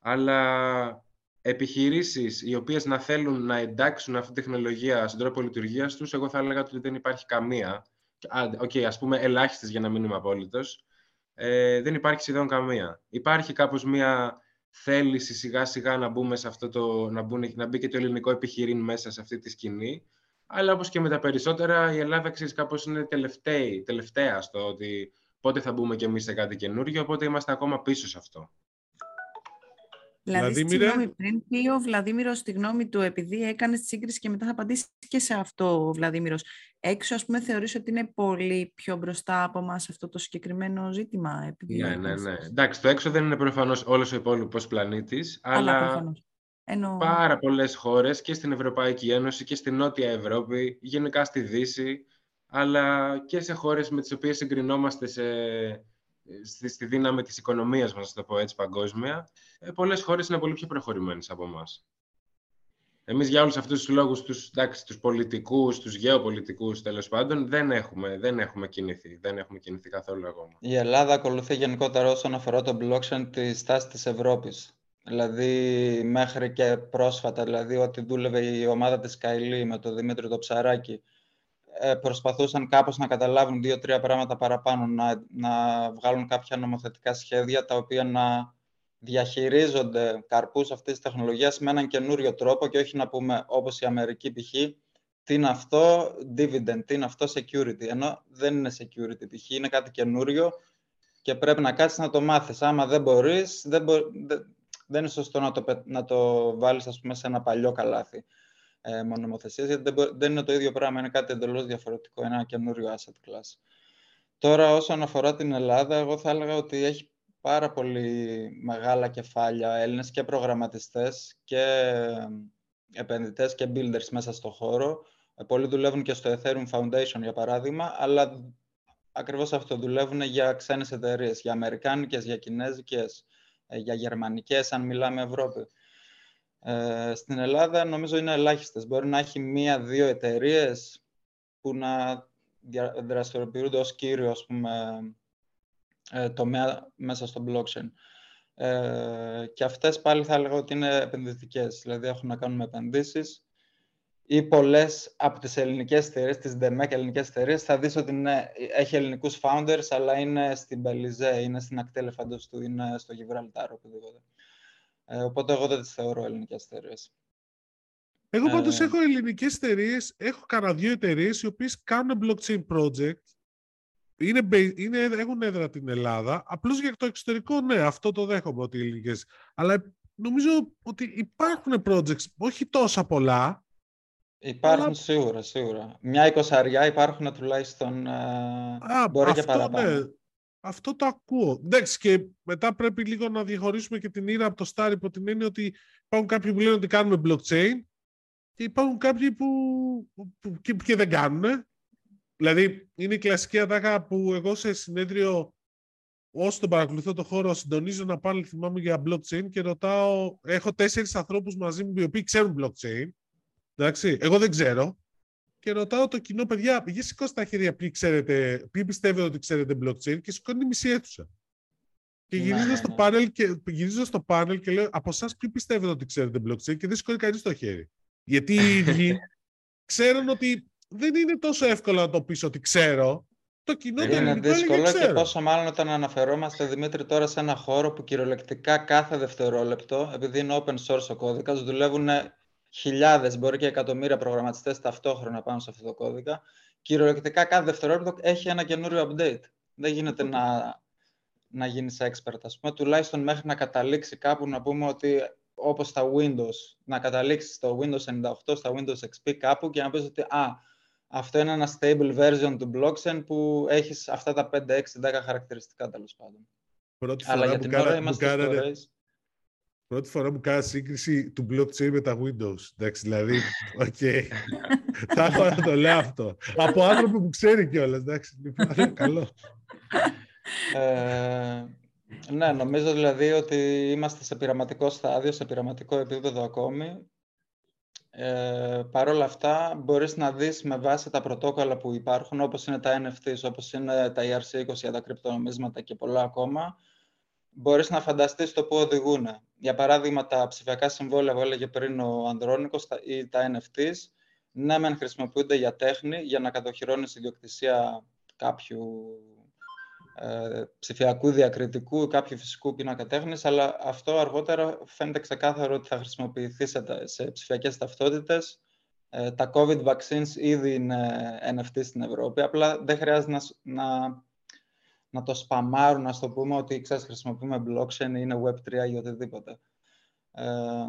S4: αλλά επιχειρήσεις οι οποίες να θέλουν να εντάξουν αυτή τη τεχνολογία στον τρόπο λειτουργίας τους, εγώ θα έλεγα ότι δεν υπάρχει καμία. OK, okay, ας πούμε ελάχιστες για να μην είμαι απόλυτος. Ε, δεν υπάρχει σχεδόν καμία. Υπάρχει κάπως μια θέληση σιγά σιγά να μπούμε σε αυτό το, να, μπουν, να μπει και το ελληνικό επιχειρήν μέσα σε αυτή τη σκηνή. Αλλά όπως και με τα περισσότερα, η Ελλάδα ξέρεις κάπως είναι τελευταία, τελευταία στο ότι πότε θα μπούμε κι εμείς σε κάτι καινούργιο, οπότε είμαστε ακόμα πίσω σε αυτό.
S1: Δηλαδή, συγγνώμη, πριν πει ο Βλαδίμηρος τη γνώμη του, επειδή έκανες τη σύγκριση και μετά θα απαντήσει και σε αυτό ο Βλαδίμηρος. Έξω, ας πούμε, θεωρείς ότι είναι πολύ πιο μπροστά από εμά αυτό το συγκεκριμένο ζήτημα.
S4: Επειδή ναι, ναι, ναι. Εντάξει, το έξω δεν είναι προφανώς όλος ο υπόλοιπος πλανήτης, αλλά, αλλά Εννοώ... πάρα πολλές χώρες και στην Ευρωπαϊκή Ένωση και στην Νότια Ευρώπη, γενικά στη Δύση, αλλά και σε χώρες με τις οποίες συγκρινόμαστε σε στη, στη δύναμη της οικονομίας μας, να το πω έτσι, παγκόσμια, ε, πολλές χώρες είναι πολύ πιο προχωρημένες από εμάς. Εμείς για όλους αυτούς τους λόγους, τους, εντάξει, τους πολιτικούς, τους γεωπολιτικούς τέλος πάντων, δεν έχουμε, δεν έχουμε κινηθεί. Δεν έχουμε κινηθεί καθόλου ακόμα.
S3: Η Ελλάδα ακολουθεί γενικότερα όσον αφορά το blockchain τη στάση της Ευρώπης. Δηλαδή μέχρι και πρόσφατα, δηλαδή ότι δούλευε η ομάδα της Καηλή με τον Δημήτρη το Ψαράκη, ε, προσπαθούσαν κάπως να καταλάβουν δύο-τρία πράγματα παραπάνω, να, να βγάλουν κάποια νομοθετικά σχέδια τα οποία να διαχειρίζονται καρπούς αυτής της τεχνολογίας με έναν καινούριο τρόπο και όχι να πούμε όπως η Αμερική π.χ. τι είναι αυτό dividend, τι είναι αυτό security, ενώ δεν είναι security π.χ. είναι κάτι καινούριο και πρέπει να κάτσεις να το μάθεις. Άμα δεν μπορείς, δεν, δεν, είναι σωστό να το, να το βάλεις ας πούμε, σε ένα παλιό καλάθι ε, μονομοθεσίας, γιατί δεν, είναι το ίδιο πράγμα, είναι κάτι εντελώς διαφορετικό, είναι ένα καινούριο asset class. Τώρα, όσον αφορά την Ελλάδα, εγώ θα έλεγα ότι έχει πάρα πολύ μεγάλα κεφάλια Έλληνες και προγραμματιστές και επενδυτές και builders μέσα στο χώρο. Ε, πολλοί δουλεύουν και στο Ethereum Foundation, για παράδειγμα, αλλά ακριβώς αυτό δουλεύουν για ξένες εταιρείες, για αμερικάνικες, για κινέζικες, ε, για γερμανικές, αν μιλάμε Ευρώπη. Ε, στην Ελλάδα νομίζω είναι ελάχιστες. Μπορεί να έχει μία-δύο εταιρείες που να δραστηριοποιούνται ως κύριο ας πούμε, ε, τομέα μέσα στο blockchain. Ε, και αυτές πάλι θα έλεγα ότι είναι επενδυτικές, δηλαδή έχουν να κάνουν με επενδύσεις ή πολλές από τις ελληνικές εταιρείες, τις DEMEC ελληνικές εταιρείες, θα δεις ότι είναι, έχει ελληνικούς founders, αλλά είναι στην Μπελιζέ, είναι στην ακτή του, είναι στο Γιβραλτάρ, οπουδήποτε. Ε, οπότε εγώ δεν τις θεωρώ ελληνικές εταιρείες.
S2: Εγώ πάντως ε, έχω ελληνικές εταιρείες, έχω κανένα δύο εταιρείες οι οποίες κάνουν blockchain project, είναι, είναι, έχουν έδρα την Ελλάδα, απλώς για το εξωτερικό, ναι, αυτό το δέχομαι ότι ελληνικές. Αλλά νομίζω ότι υπάρχουν projects, όχι τόσα πολλά.
S3: Υπάρχουν αλλά... σίγουρα, σίγουρα. Μια εικοσαριά υπάρχουν τουλάχιστον, ε, Α, μπορεί και παραπάνω. Ναι.
S2: Αυτό το ακούω. Εντάξει, και μετά πρέπει λίγο να διαχωρίσουμε και την ήρα από το Star υπό την έννοια ότι υπάρχουν κάποιοι που λένε ότι κάνουμε blockchain και υπάρχουν κάποιοι που, που, και, και δεν κάνουν. Δηλαδή, είναι η κλασική ατάκα που εγώ σε συνέδριο όσο τον παρακολουθώ το χώρο, συντονίζω να πάλι θυμάμαι για blockchain και ρωτάω, έχω τέσσερις ανθρώπους μαζί μου οι οποίοι ξέρουν blockchain. Εντάξει, εγώ δεν ξέρω και ρωτάω το κοινό, παιδιά, για σηκώστε τα χέρια ποιοι, ξέρετε, ποιοι πιστεύετε ότι ξέρετε blockchain και σηκώνει μισή αίθουσα. Και ναι, γυρίζω, στο ναι. πάνελ και, γυρίζω στο πάνελ και λέω από εσάς ποιοι πιστεύετε ότι ξέρετε blockchain και δεν σηκώνει κανείς το χέρι. Γιατί οι ίδιοι ξέρουν ότι δεν είναι τόσο εύκολο να το πεις ότι ξέρω. Το κοινό δεν
S3: είναι δύσκολο και πόσο μάλλον όταν αναφερόμαστε, Δημήτρη, τώρα σε ένα χώρο που κυριολεκτικά κάθε δευτερόλεπτο, επειδή είναι open source ο κώδικας, δουλεύουν χιλιάδες, μπορεί και εκατομμύρια προγραμματιστές ταυτόχρονα πάνω σε αυτό το κώδικα. Κυριολεκτικά κάθε δευτερόλεπτο έχει ένα καινούριο update. Δεν γίνεται να, να γίνεις expert, ας πούμε, τουλάχιστον μέχρι να καταλήξει κάπου να πούμε ότι όπως στα Windows, να καταλήξεις στο Windows 98, στα Windows XP κάπου και να πεις ότι α, αυτό είναι ένα stable version του blockchain που έχεις αυτά τα 5, 6, 10 χαρακτηριστικά τέλος πάντων.
S2: Πρώτη Αλλά για την ώρα είμαστε στο Πρώτη φορά μου κάνει σύγκριση του blockchain με τα Windows. Εντάξει, δηλαδή, OK. Okay. Θα έχω να το λέω αυτό. Από άνθρωπο που ξέρει κιόλας. Εντάξει, λοιπόν, καλό.
S3: Ε, ναι, νομίζω δηλαδή ότι είμαστε σε πειραματικό στάδιο, σε πειραματικό επίπεδο ακόμη. Ε, Παρ' όλα αυτά, μπορείς να δεις με βάση τα πρωτόκολλα που υπάρχουν, όπως είναι τα NFTs, όπως είναι τα ERC20 για τα κρυπτονομίσματα και πολλά ακόμα, μπορείς να φανταστείς το που οδηγούν. Για παράδειγμα, τα ψηφιακά συμβόλαια που έλεγε πριν ο Ανδρώνικος ή τα NFTs, ναι, μεν χρησιμοποιούνται για τέχνη, για να κατοχυρώνεις ιδιοκτησία κάποιου ε, ψηφιακού διακριτικού ή κάποιου φυσικού πίνακα τέχνης, αλλά αυτό αργότερα φαίνεται ξεκάθαρο ότι θα χρησιμοποιηθεί σε, σε ψηφιακές ταυτότητες. Ε, τα COVID vaccines ήδη είναι NFT στην Ευρώπη, απλά δεν χρειάζεται να, να να το σπαμάρουν, να το πούμε ότι ξέρεις, χρησιμοποιούμε blockchain ή είναι Web3 ή οτιδήποτε. Ε,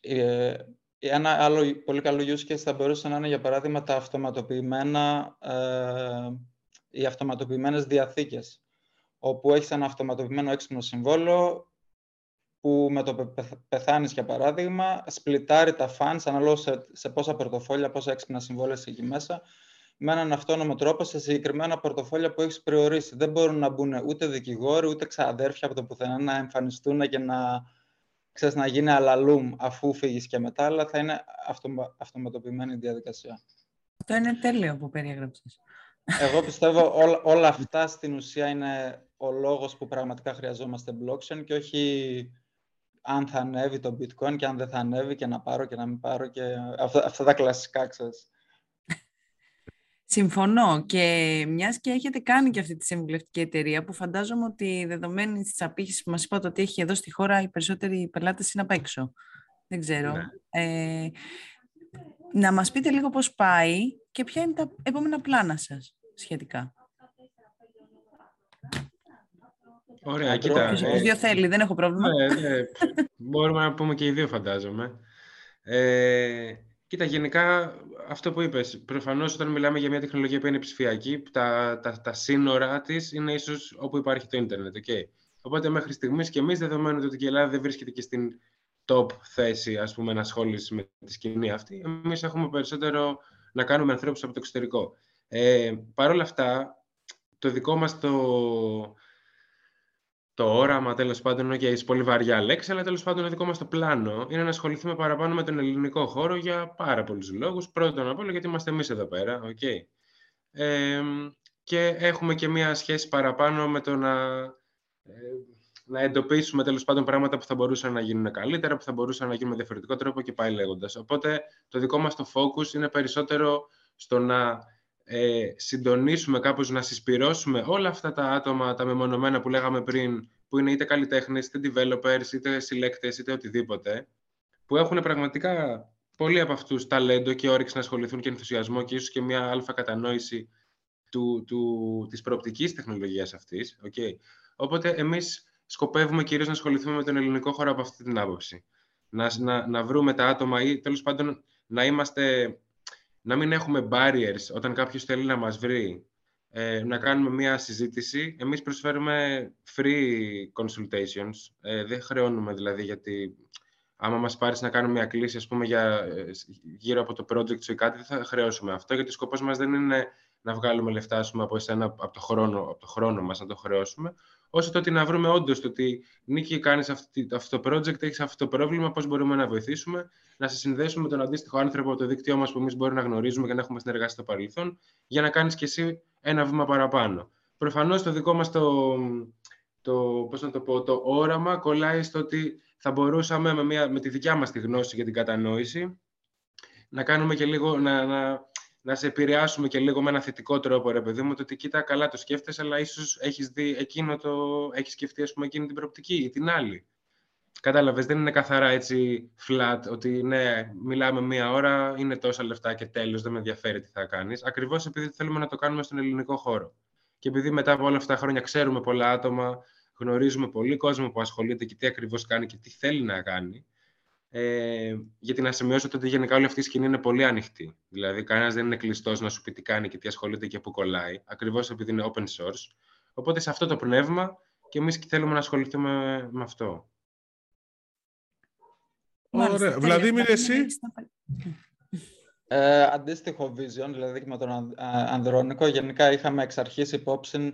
S3: ε, ένα άλλο πολύ καλό use case θα μπορούσε να είναι, για παράδειγμα, τα αυτοματοποιημένα, ε, οι αυτοματοποιημένες διαθήκες, όπου έχεις ένα αυτοματοποιημένο έξυπνο συμβόλαιο, που με το πεθάνεις, για παράδειγμα, σπλιτάρει τα funds ανάλογα σε, σε πόσα πορτοφόλια, πόσα έξυπνα συμβόλαια έχει εκεί μέσα, με έναν αυτόνομο τρόπο σε συγκεκριμένα πορτοφόλια που έχεις προορίσει. Δεν μπορούν να μπουν ούτε δικηγόροι, ούτε ξαδέρφια από το πουθενά να εμφανιστούν και να, ξέρεις, να γίνει αλαλούμ αφού φύγεις και μετά, αλλά θα είναι αυτομα, αυτοματοποιημένη διαδικασία.
S1: Αυτό είναι τέλειο που περιέγραψες.
S3: Εγώ πιστεύω όλα, όλα αυτά στην ουσία είναι ο λόγος που πραγματικά χρειαζόμαστε blockchain και όχι αν θα ανέβει το bitcoin και αν δεν θα ανέβει και να πάρω και να μην πάρω και αυτά, αυτά τα κλασικά, ξέρεις.
S1: Συμφωνώ και μιας και έχετε κάνει και αυτή τη συμβουλευτική εταιρεία που φαντάζομαι ότι δεδομένη της απήχησης που μας είπατε ότι έχει εδώ στη χώρα οι περισσότεροι πελάτες είναι απ' έξω. Δεν ξέρω. Ναι. Ε, να μας πείτε λίγο πώς πάει και ποια είναι τα επόμενα πλάνα σας σχετικά.
S4: Ωραία, κοίτα.
S1: Ποιος ε, δύο θέλει, δεν έχω πρόβλημα.
S4: Ναι, ναι. Μπορούμε να πούμε και οι δύο, φαντάζομαι. Ε, κοίτα, γενικά αυτό που είπες, προφανώς όταν μιλάμε για μια τεχνολογία που είναι ψηφιακή, τα, τα, τα σύνορα της είναι ίσως όπου υπάρχει το ίντερνετ, okay. Οπότε μέχρι στιγμής και εμείς, δεδομένου ότι η Ελλάδα δεν βρίσκεται και στην top θέση, ας πούμε, ενασχόλησης με τη σκηνή αυτή, εμείς έχουμε περισσότερο να κάνουμε ανθρώπους από το εξωτερικό. Ε, Παρ' όλα αυτά, το δικό μας το, το όραμα, τέλος πάντων, okay, είσαι πολύ βαριά λέξη, αλλά τέλος πάντων το δικό μας το πλάνο είναι να ασχοληθούμε παραπάνω με τον ελληνικό χώρο για πάρα πολλούς λόγους. Πρώτον απ' όλα, γιατί είμαστε εμείς εδώ πέρα. Okay. Ε, και έχουμε και μία σχέση παραπάνω με το να, ε, να εντοπίσουμε τέλος πάντων πράγματα που θα μπορούσαν να γίνουν καλύτερα, που θα μπορούσαν να γίνουν με διαφορετικό τρόπο και πάει λέγοντας. Οπότε το δικό μας το focus είναι περισσότερο στο να ε, συντονίσουμε κάπως, να συσπυρώσουμε όλα αυτά τα άτομα, τα μεμονωμένα που λέγαμε πριν, που είναι είτε καλλιτέχνες, είτε developers, είτε συλλέκτες, είτε οτιδήποτε, που έχουν πραγματικά πολλοί από αυτούς ταλέντο και όρεξη να ασχοληθούν και ενθουσιασμό και ίσως και μια αλφα κατανόηση του, του, της προοπτικής τεχνολογίας αυτής. Okay. Οπότε εμείς σκοπεύουμε κυρίως να ασχοληθούμε με τον ελληνικό χώρο από αυτή την άποψη. Να, να, να βρούμε τα άτομα ή τέλος πάντων να είμαστε να μην έχουμε barriers όταν κάποιος θέλει να μας βρει, ε, να κάνουμε μία συζήτηση. Εμείς προσφέρουμε free consultations. Ε, δεν χρεώνουμε δηλαδή γιατί άμα μας πάρεις να κάνουμε μια κλίση ας πούμε, για, ε, γύρω από το project σου ή κάτι, δεν θα χρεώσουμε αυτό, γιατί ο σκοπός μας δεν είναι να βγάλουμε λεφτά πούμε, από εσένα, από το, χρόνο, από το χρόνο μας, να το χρεώσουμε, όσο το ότι να βρούμε όντως το ότι Νίκη, κάνεις αυτό το project, έχεις αυτό το πρόβλημα, πώς μπορούμε να βοηθήσουμε, να σε συνδέσουμε με τον αντίστοιχο άνθρωπο από το δίκτυό μας που εμείς μπορούμε να γνωρίζουμε και να έχουμε συνεργάσει στο παρελθόν, για να κάνεις κι εσύ ένα βήμα παραπάνω. Προφανώς το δικό μας το, το, πώς να το, πω, το όραμα κολλάει στο ότι θα μπορούσαμε με, μια, με τη δικιά μας τη γνώση για την κατανόηση να κάνουμε και λίγο, να, να, να σε επηρεάσουμε και λίγο με ένα θετικό τρόπο, ρε παιδί μου, το ότι κοίτα, καλά το σκέφτεσαι, αλλά ίσως έχεις δει εκείνο το. έχεις σκεφτεί, ας πούμε, εκείνη την προοπτική ή την άλλη. Κατάλαβες, δεν είναι καθαρά έτσι flat, ότι ναι, μιλάμε μία ώρα, είναι τόσα λεφτά και τέλος, δεν με ενδιαφέρει τι θα κάνεις. Ακριβώς επειδή θέλουμε να το κάνουμε στον ελληνικό χώρο. Και επειδή μετά από όλα αυτά τα χρόνια ξέρουμε πολλά άτομα, γνωρίζουμε πολύ κόσμο που ασχολείται και τι ακριβώς κάνει και τι θέλει να κάνει, ε, γιατί να σημειώσω ότι γενικά όλη αυτή η σκηνή είναι πολύ ανοιχτή. Δηλαδή, κανένας δεν είναι κλειστός να σου πει τι κάνει και τι ασχολείται και πού κολλάει, ακριβώς επειδή είναι open source. Οπότε, σε αυτό το πνεύμα και εμείς θέλουμε να ασχοληθούμε με αυτό.
S2: Ωραία. Βλαδίμηρ, εσύ;
S3: Ε, αντίστοιχο vision, δηλαδή και με τον Ανδρώνικο, γενικά είχαμε εξ αρχής υπόψη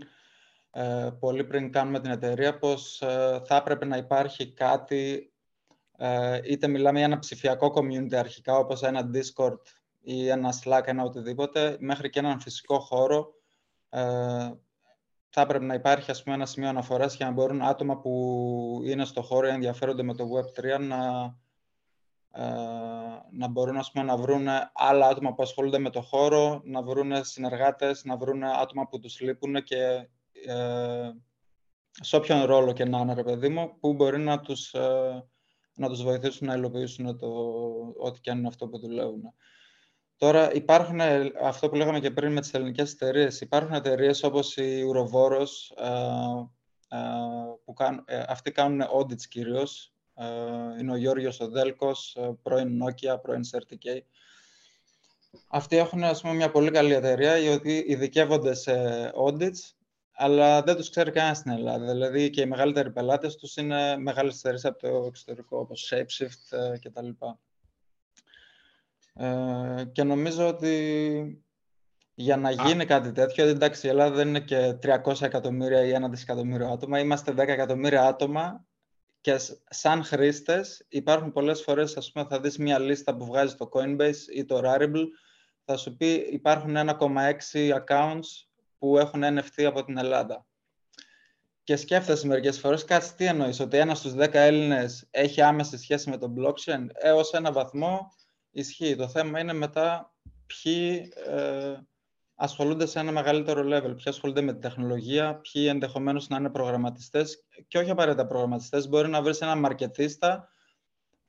S3: ε, πολύ πριν κάνουμε την εταιρεία πως ε, θα έπρεπε να υπάρχει κάτι ε, είτε μιλάμε για ένα ψηφιακό community αρχικά, όπως ένα Discord ή ένα Slack, ένα οτιδήποτε, μέχρι και έναν φυσικό χώρο, ε, θα έπρεπε να υπάρχει ας πούμε, ένα σημείο αναφοράς για να μπορούν άτομα που είναι στο χώρο ή ενδιαφέρονται με το Web3 να, ε, να μπορούν ας πούμε, να βρουν άλλα άτομα που ασχολούνται με το χώρο, να βρουν συνεργάτες, να βρουν άτομα που τους λείπουν και ε, σε όποιον ρόλο και να είναι, ρε παιδί μου, που μπορεί να τους, ε, να τους βοηθήσουν να υλοποιήσουν το, ό,τι και αν είναι αυτό που δουλεύουν. Τώρα υπάρχουν, ε, αυτό που λέγαμε και πριν με τις ελληνικές εταιρείες, υπάρχουν εταιρείες όπως η Urovoros, ε, ε, που κάνουν, αυτοί κάνουν audits κυρίως. είναι ο Γιώργος ο Δέλκος, πρώην Nokia, πρώην CRTK. Αυτοί έχουν ας πούμε, μια πολύ καλή εταιρεία, οι οποίοι ειδικεύονται σε audits, αλλά δεν τους ξέρει κανένας στην Ελλάδα. Δηλαδή και οι μεγαλύτεροι πελάτες τους είναι μεγάλες εταιρείες από το εξωτερικό, όπως Shapeshift κτλ. Ε, και νομίζω ότι για να γίνει κάτι τέτοιο, εντάξει, η Ελλάδα δεν είναι και 300 εκατομμύρια ή ένα δισεκατομμύριο άτομα, είμαστε 10 εκατομμύρια άτομα και σαν χρήστες υπάρχουν πολλές φορές, ας πούμε, θα δεις μια λίστα που βγάζει το Coinbase ή το Rarible, θα σου πει υπάρχουν 1,6 accounts που έχουν NFT από την Ελλάδα. Και σκέφτεσαι μερικές φορές, κάτσε τι εννοείς, ότι ένας στους 10 Έλληνες έχει άμεση σχέση με το blockchain, έως ένα βαθμό Ισχύει. Το θέμα είναι μετά ποιοι ε, ασχολούνται σε ένα μεγαλύτερο level, ποιοι ασχολούνται με τη τεχνολογία, ποιοι ενδεχομένως να είναι προγραμματιστές και όχι απαραίτητα προγραμματιστές. Μπορεί να βρεις έναν μαρκετίστα,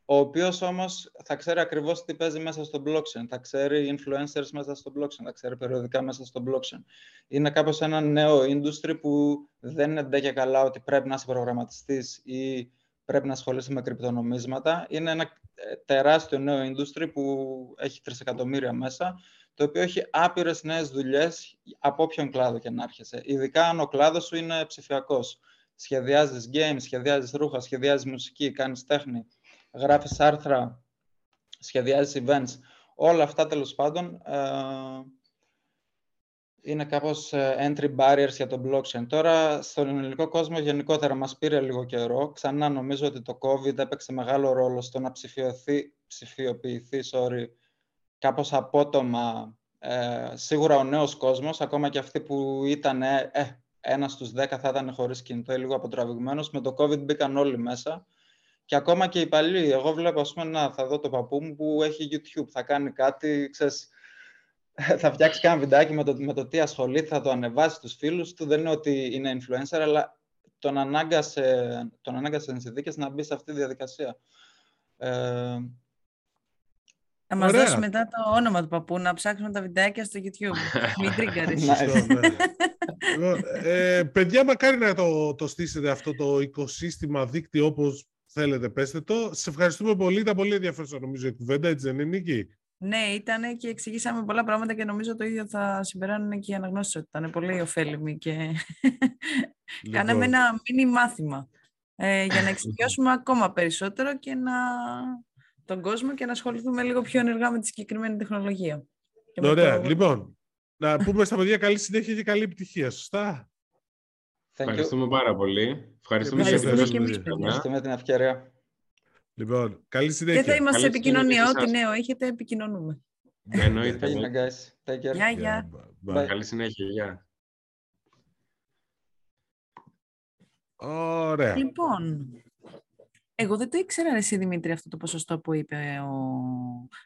S3: ο οποίος όμως θα ξέρει ακριβώς τι παίζει μέσα στο blockchain. Θα ξέρει influencers μέσα στο blockchain, θα ξέρει περιοδικά μέσα στο blockchain. Είναι κάπως ένα νέο industry που δεν είναι ντε και καλά ότι πρέπει να είσαι προγραμματιστής ή πρέπει να ασχολείσαι με κρυπτονομίσματα. Είναι ένα ε, τεράστιο νέο industry που έχει τρισεκατομμύρια μέσα, το οποίο έχει άπειρες νέες δουλειές από όποιον κλάδο και να έρχεσαι. Ειδικά αν ο κλάδος σου είναι ψηφιακός. Σχεδιάζεις games, σχεδιάζεις ρούχα, σχεδιάζεις μουσική, κάνεις τέχνη, γράφεις άρθρα, σχεδιάζεις events. Όλα αυτά τέλος πάντων ε, είναι κάπως ε, entry barriers για το blockchain. Τώρα, στον ελληνικό κόσμο γενικότερα μας πήρε λίγο καιρό. Ξανά νομίζω ότι το COVID έπαιξε μεγάλο ρόλο στο να ψηφιωθεί, ψηφιοποιηθεί sorry, κάπως απότομα ε, σίγουρα ο νέος κόσμος, ακόμα και αυτοί που ήταν ε, ε ένας στους δέκα θα ήταν χωρίς κινητό ή λίγο αποτραβηγμένος. Με το COVID μπήκαν όλοι μέσα. Και ακόμα και οι παλιοί. Εγώ βλέπω, ας πούμε, να θα δω το παππού μου που έχει YouTube. Θα κάνει κάτι, ξέρεις, θα φτιάξει κάνα βιντεάκι με το, με το τι ασχολείται, θα το ανεβάσει στους φίλους του. Δεν είναι ότι είναι influencer, αλλά τον ανάγκασε, τον ανάγκασε συνθήκες να μπει σε αυτή τη διαδικασία. Ε,
S1: θα μας δώσεις μετά το όνομα του παππού, να ψάξουμε τα βιντεάκια στο YouTube. Μην τρίγκαρεις.
S2: Ναι. ε, παιδιά, μακάρι να το, το στήσετε αυτό το οικοσύστημα δίκτυο όπως θέλετε, πέστε το. Σε ευχαριστούμε πολύ. Ήταν πολύ ενδιαφέρουσα νομίζω η κουβέντα, έτσι δεν είναι, Νίκη;
S1: Ναι, ήταν και εξηγήσαμε πολλά πράγματα και νομίζω το ίδιο θα συμπεράνουν και οι αναγνώσεις ότι ήταν πολύ ωφέλιμοι και λοιπόν. κάναμε ένα μίνι μάθημα ε, για να εξηγήσουμε ακόμα περισσότερο και να τον κόσμο και να ασχοληθούμε λίγο πιο ενεργά με τη συγκεκριμένη τεχνολογία.
S2: Ωραία, λοιπόν, να πούμε στα παιδιά καλή συνέχεια και καλή επιτυχία, σωστά;
S4: Ευχαριστούμε πάρα πολύ.
S1: Ευχαριστούμε,
S3: Ευχαριστούμε την ευκαιρία.
S2: Λοιπόν, καλή συνέχεια.
S1: Και θα είμαστε σε επικοινωνία. Ό,τι νέο έχετε, επικοινωνούμε.
S4: Ναι, εννοείται.
S1: Γεια, γεια.
S4: Καλή συνέχεια. Γεια.
S2: Ωραία.
S1: Λοιπόν, εγώ δεν το ήξερα εσύ Δημήτρη αυτό το ποσοστό που είπε ο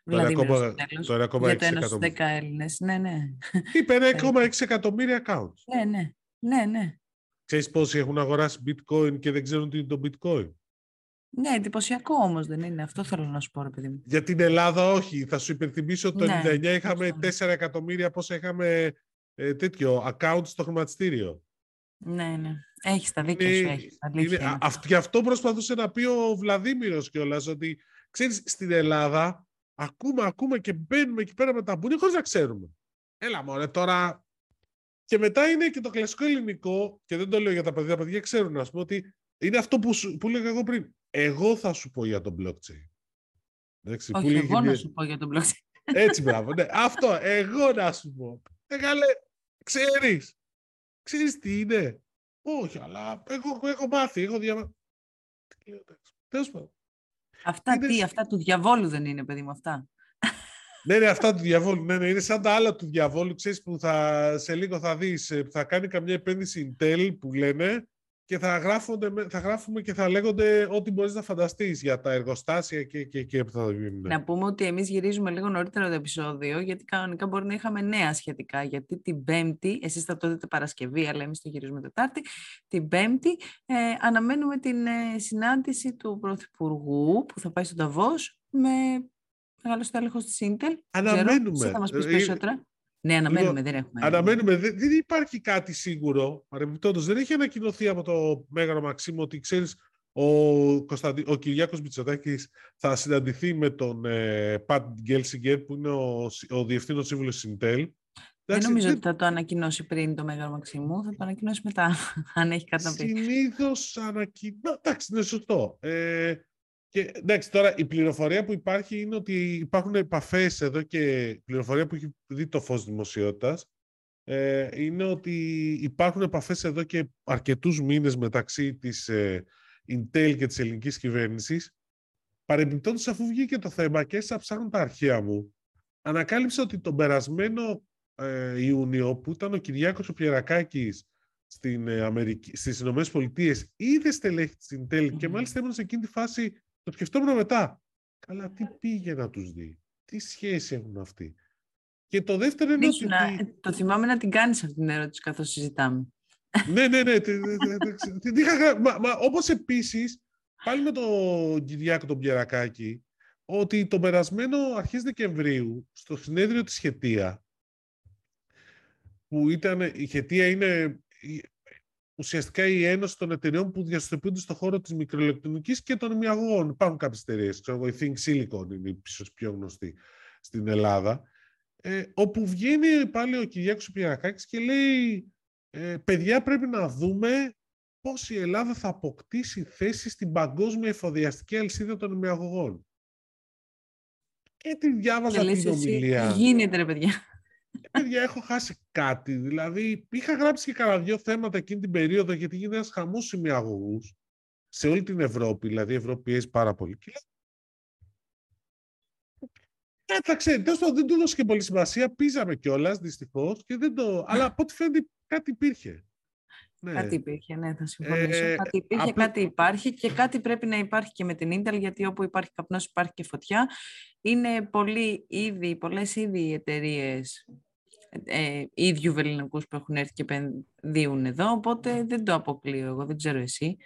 S1: Βλαδίμηρος στο τέλος.
S2: Τώρα ακόμα
S1: για το 1 στους 10 Έλληνες. Ναι, ναι.
S2: Είπε 1,6 εκατομμύρια accounts.
S1: Ναι, ναι. ναι, ναι.
S2: Ξέρεις πόσοι έχουν αγοράσει bitcoin και δεν ξέρουν τι είναι το bitcoin;
S1: Ναι, εντυπωσιακό όμως δεν είναι. Αυτό θέλω να σου πω, ρε παιδί μου.
S2: Για την Ελλάδα, όχι. Θα σου υπενθυμίσω ότι το ναι, 99 είχαμε 4 εκατομμύρια πόσα είχαμε ε, τέτοιο account στο χρηματιστήριο.
S1: Ναι, ναι. Έχεις τα δίκια σου. Έχεις,
S2: είναι, γι' αυτό προσπαθούσε να πει ο Βλαδίμηρος κιόλας, ότι ξέρεις, στην Ελλάδα ακούμε, ακούμε και μπαίνουμε εκεί πέρα με τα μπούνια χωρίς να ξέρουμε. Έλα μωρέ, τώρα. Και μετά είναι και το κλασικό ελληνικό, και δεν το λέω για τα παιδιά, τα παιδιά ξέρουν, ας πούμε, ότι είναι αυτό που, που λέγα εγώ πριν. Εγώ θα σου πω για το blockchain.
S1: Εντάξει, Όχι, που εγώ να σου πω για το blockchain.
S2: Έτσι, μπράβο. Ναι. Αυτό, εγώ να σου πω. Μεγάλε, ξέρεις. Ξέρεις τι είναι; Όχι, αλλά εγώ έχω μάθει, έχω διαβάσει. Τέλος πάντων.
S1: Αυτά είναι... τι, αυτά του διαβόλου δεν είναι, παιδί μου, αυτά.
S2: Ναι, ναι, αυτά του διαβόλου. Ναι, ναι, είναι σαν τα άλλα του διαβόλου, ξέρεις, που θα, σε λίγο θα δεις, ε, θα κάνει καμιά επένδυση Intel που λένε και θα, γράφονται, θα γράφουμε και θα λέγονται ό,τι μπορείς να φανταστείς για τα εργοστάσια και, και, και που θα γίνουν.
S1: Να πούμε ότι εμείς γυρίζουμε λίγο νωρίτερα το επεισόδιο, γιατί κανονικά μπορεί να είχαμε νέα σχετικά, γιατί την Πέμπτη, εσείς θα το δείτε Παρασκευή, αλλά εμείς το γυρίζουμε Τετάρτη, την Πέμπτη ε, αναμένουμε την ε, συνάντηση του Πρωθυπουργού που θα πάει στον Ταβός με Μεγάλο έλεγχο της Intel.
S2: Αναμένουμε.
S1: Ξέρω, θα μας πεις
S2: Ε,
S1: περισσότερα. Ναι, αναμένουμε, δεν έχουμε.
S2: Αναμένουμε, δεν, δεν υπάρχει κάτι σίγουρο. Παρεμπιπτόντως, δεν έχει ανακοινωθεί από το Μέγαρο Μαξίμου ότι ξέρεις ο, Κωνσταντι... ο Κυριάκος Μητσοτάκης θα συναντηθεί με τον ε, Πατ Γκέλσιγκερ που είναι ο, ο διευθύνων σύμβουλος της Intel.
S1: Δεν νομίζω ότι θα το ανακοινώσει πριν το Μέγαρο Μαξίμου, θα το ανακοινώσει μετά, αν έχει κάτι να πει.
S2: Συνήθως ανακοινώ... Εντάξει, είναι σωστό. Ε, και, εντάξει, τώρα η πληροφορία που υπάρχει είναι ότι υπάρχουν επαφές εδώ και πληροφορία που έχει δει το φως δημοσιότητας ε, είναι ότι υπάρχουν επαφές εδώ και αρκετούς μήνες μεταξύ της ε, Intel και της ελληνικής κυβέρνησης. Παρεμπιπτόντως, αφού βγήκε το θέμα και έσαι ψάχνουν τα αρχεία μου, ανακάλυψα ότι τον περασμένο ε, Ιούνιο που ήταν ο Κυριάκος ο Πιερακάκης στην, ε, Αμερική, στις Ηνωμένες Πολιτείες είδε στελέχη της Intel και μάλιστα ήμουν σε εκείνη τη φάση το σκεφτόμουν μετά. Καλά, τι πήγε να τους δει; Τι σχέση έχουν αυτοί; Και το δεύτερο είναι
S1: Ήσουν,
S2: ότι...
S1: ε, Το θυμάμαι να την κάνεις αυτή την ερώτηση καθώς συζητάμε.
S2: ναι, ναι, ναι. τη- τη- τη- τη- την είχα γρα- μα, μα, όπως επίσης, πάλι με τον Κυριάκο τον Πιερακάκη, ότι τον περασμένο αρχές Δεκεμβρίου, στο συνέδριο της Χετία, που ήταν, η Χετία είναι η- ουσιαστικά η ένωση των εταιριών που διαστοποιούνται στον χώρο της μικροηλεκτρονικής και των ημιαγωγών. Υπάρχουν κάποιες εταιρείες, ξέρω εγώ, η Think Silicon είναι ίσως πιο γνωστή στην Ελλάδα, ε, όπου βγαίνει πάλι ο Κυριάκος ο Πιερακάκης και λέει ε, παιδιά πρέπει να δούμε πώς η Ελλάδα θα αποκτήσει θέση στην παγκόσμια εφοδιαστική αλυσίδα των ημιαγωγών. Και τη διάβαζα
S1: Και λες
S2: την
S1: εσύ,
S2: ομιλία.
S1: τι γίνεται ρε παιδιά.
S2: Ε, παιδιά, έχω χάσει κάτι. Δηλαδή, είχα γράψει και κανένα δύο θέματα εκείνη την περίοδο, γιατί γίνεται ένας χαμός σημειαγωγού σε όλη την Ευρώπη. Δηλαδή, η Ευρώπη πιέζει πάρα πολύ. Και λέω, Κοίταξε, τέλος πάντων δεν του έδωσε και πολύ σημασία. Πίζαμε κιόλας, δυστυχώς. Το... Αλλά από ό,τι φαίνεται κάτι υπήρχε. Ναι.
S1: Κάτι υπήρχε, ναι, θα συμφωνήσω.
S2: Ε,
S1: κάτι υπήρχε,
S2: απλά-
S1: κάτι υπάρχει και κάτι πρέπει να υπάρχει και με την Intel, γιατί όπου υπάρχει καπνός υπάρχει και φωτιά. Είναι πολλοί ήδη, πολλές ήδη οι εταιρείες ε, ίδιου βεληνικούς που έχουν έρθει και επενδύουν εδώ, οπότε δεν το αποκλείω εγώ, δεν ξέρω εσύ.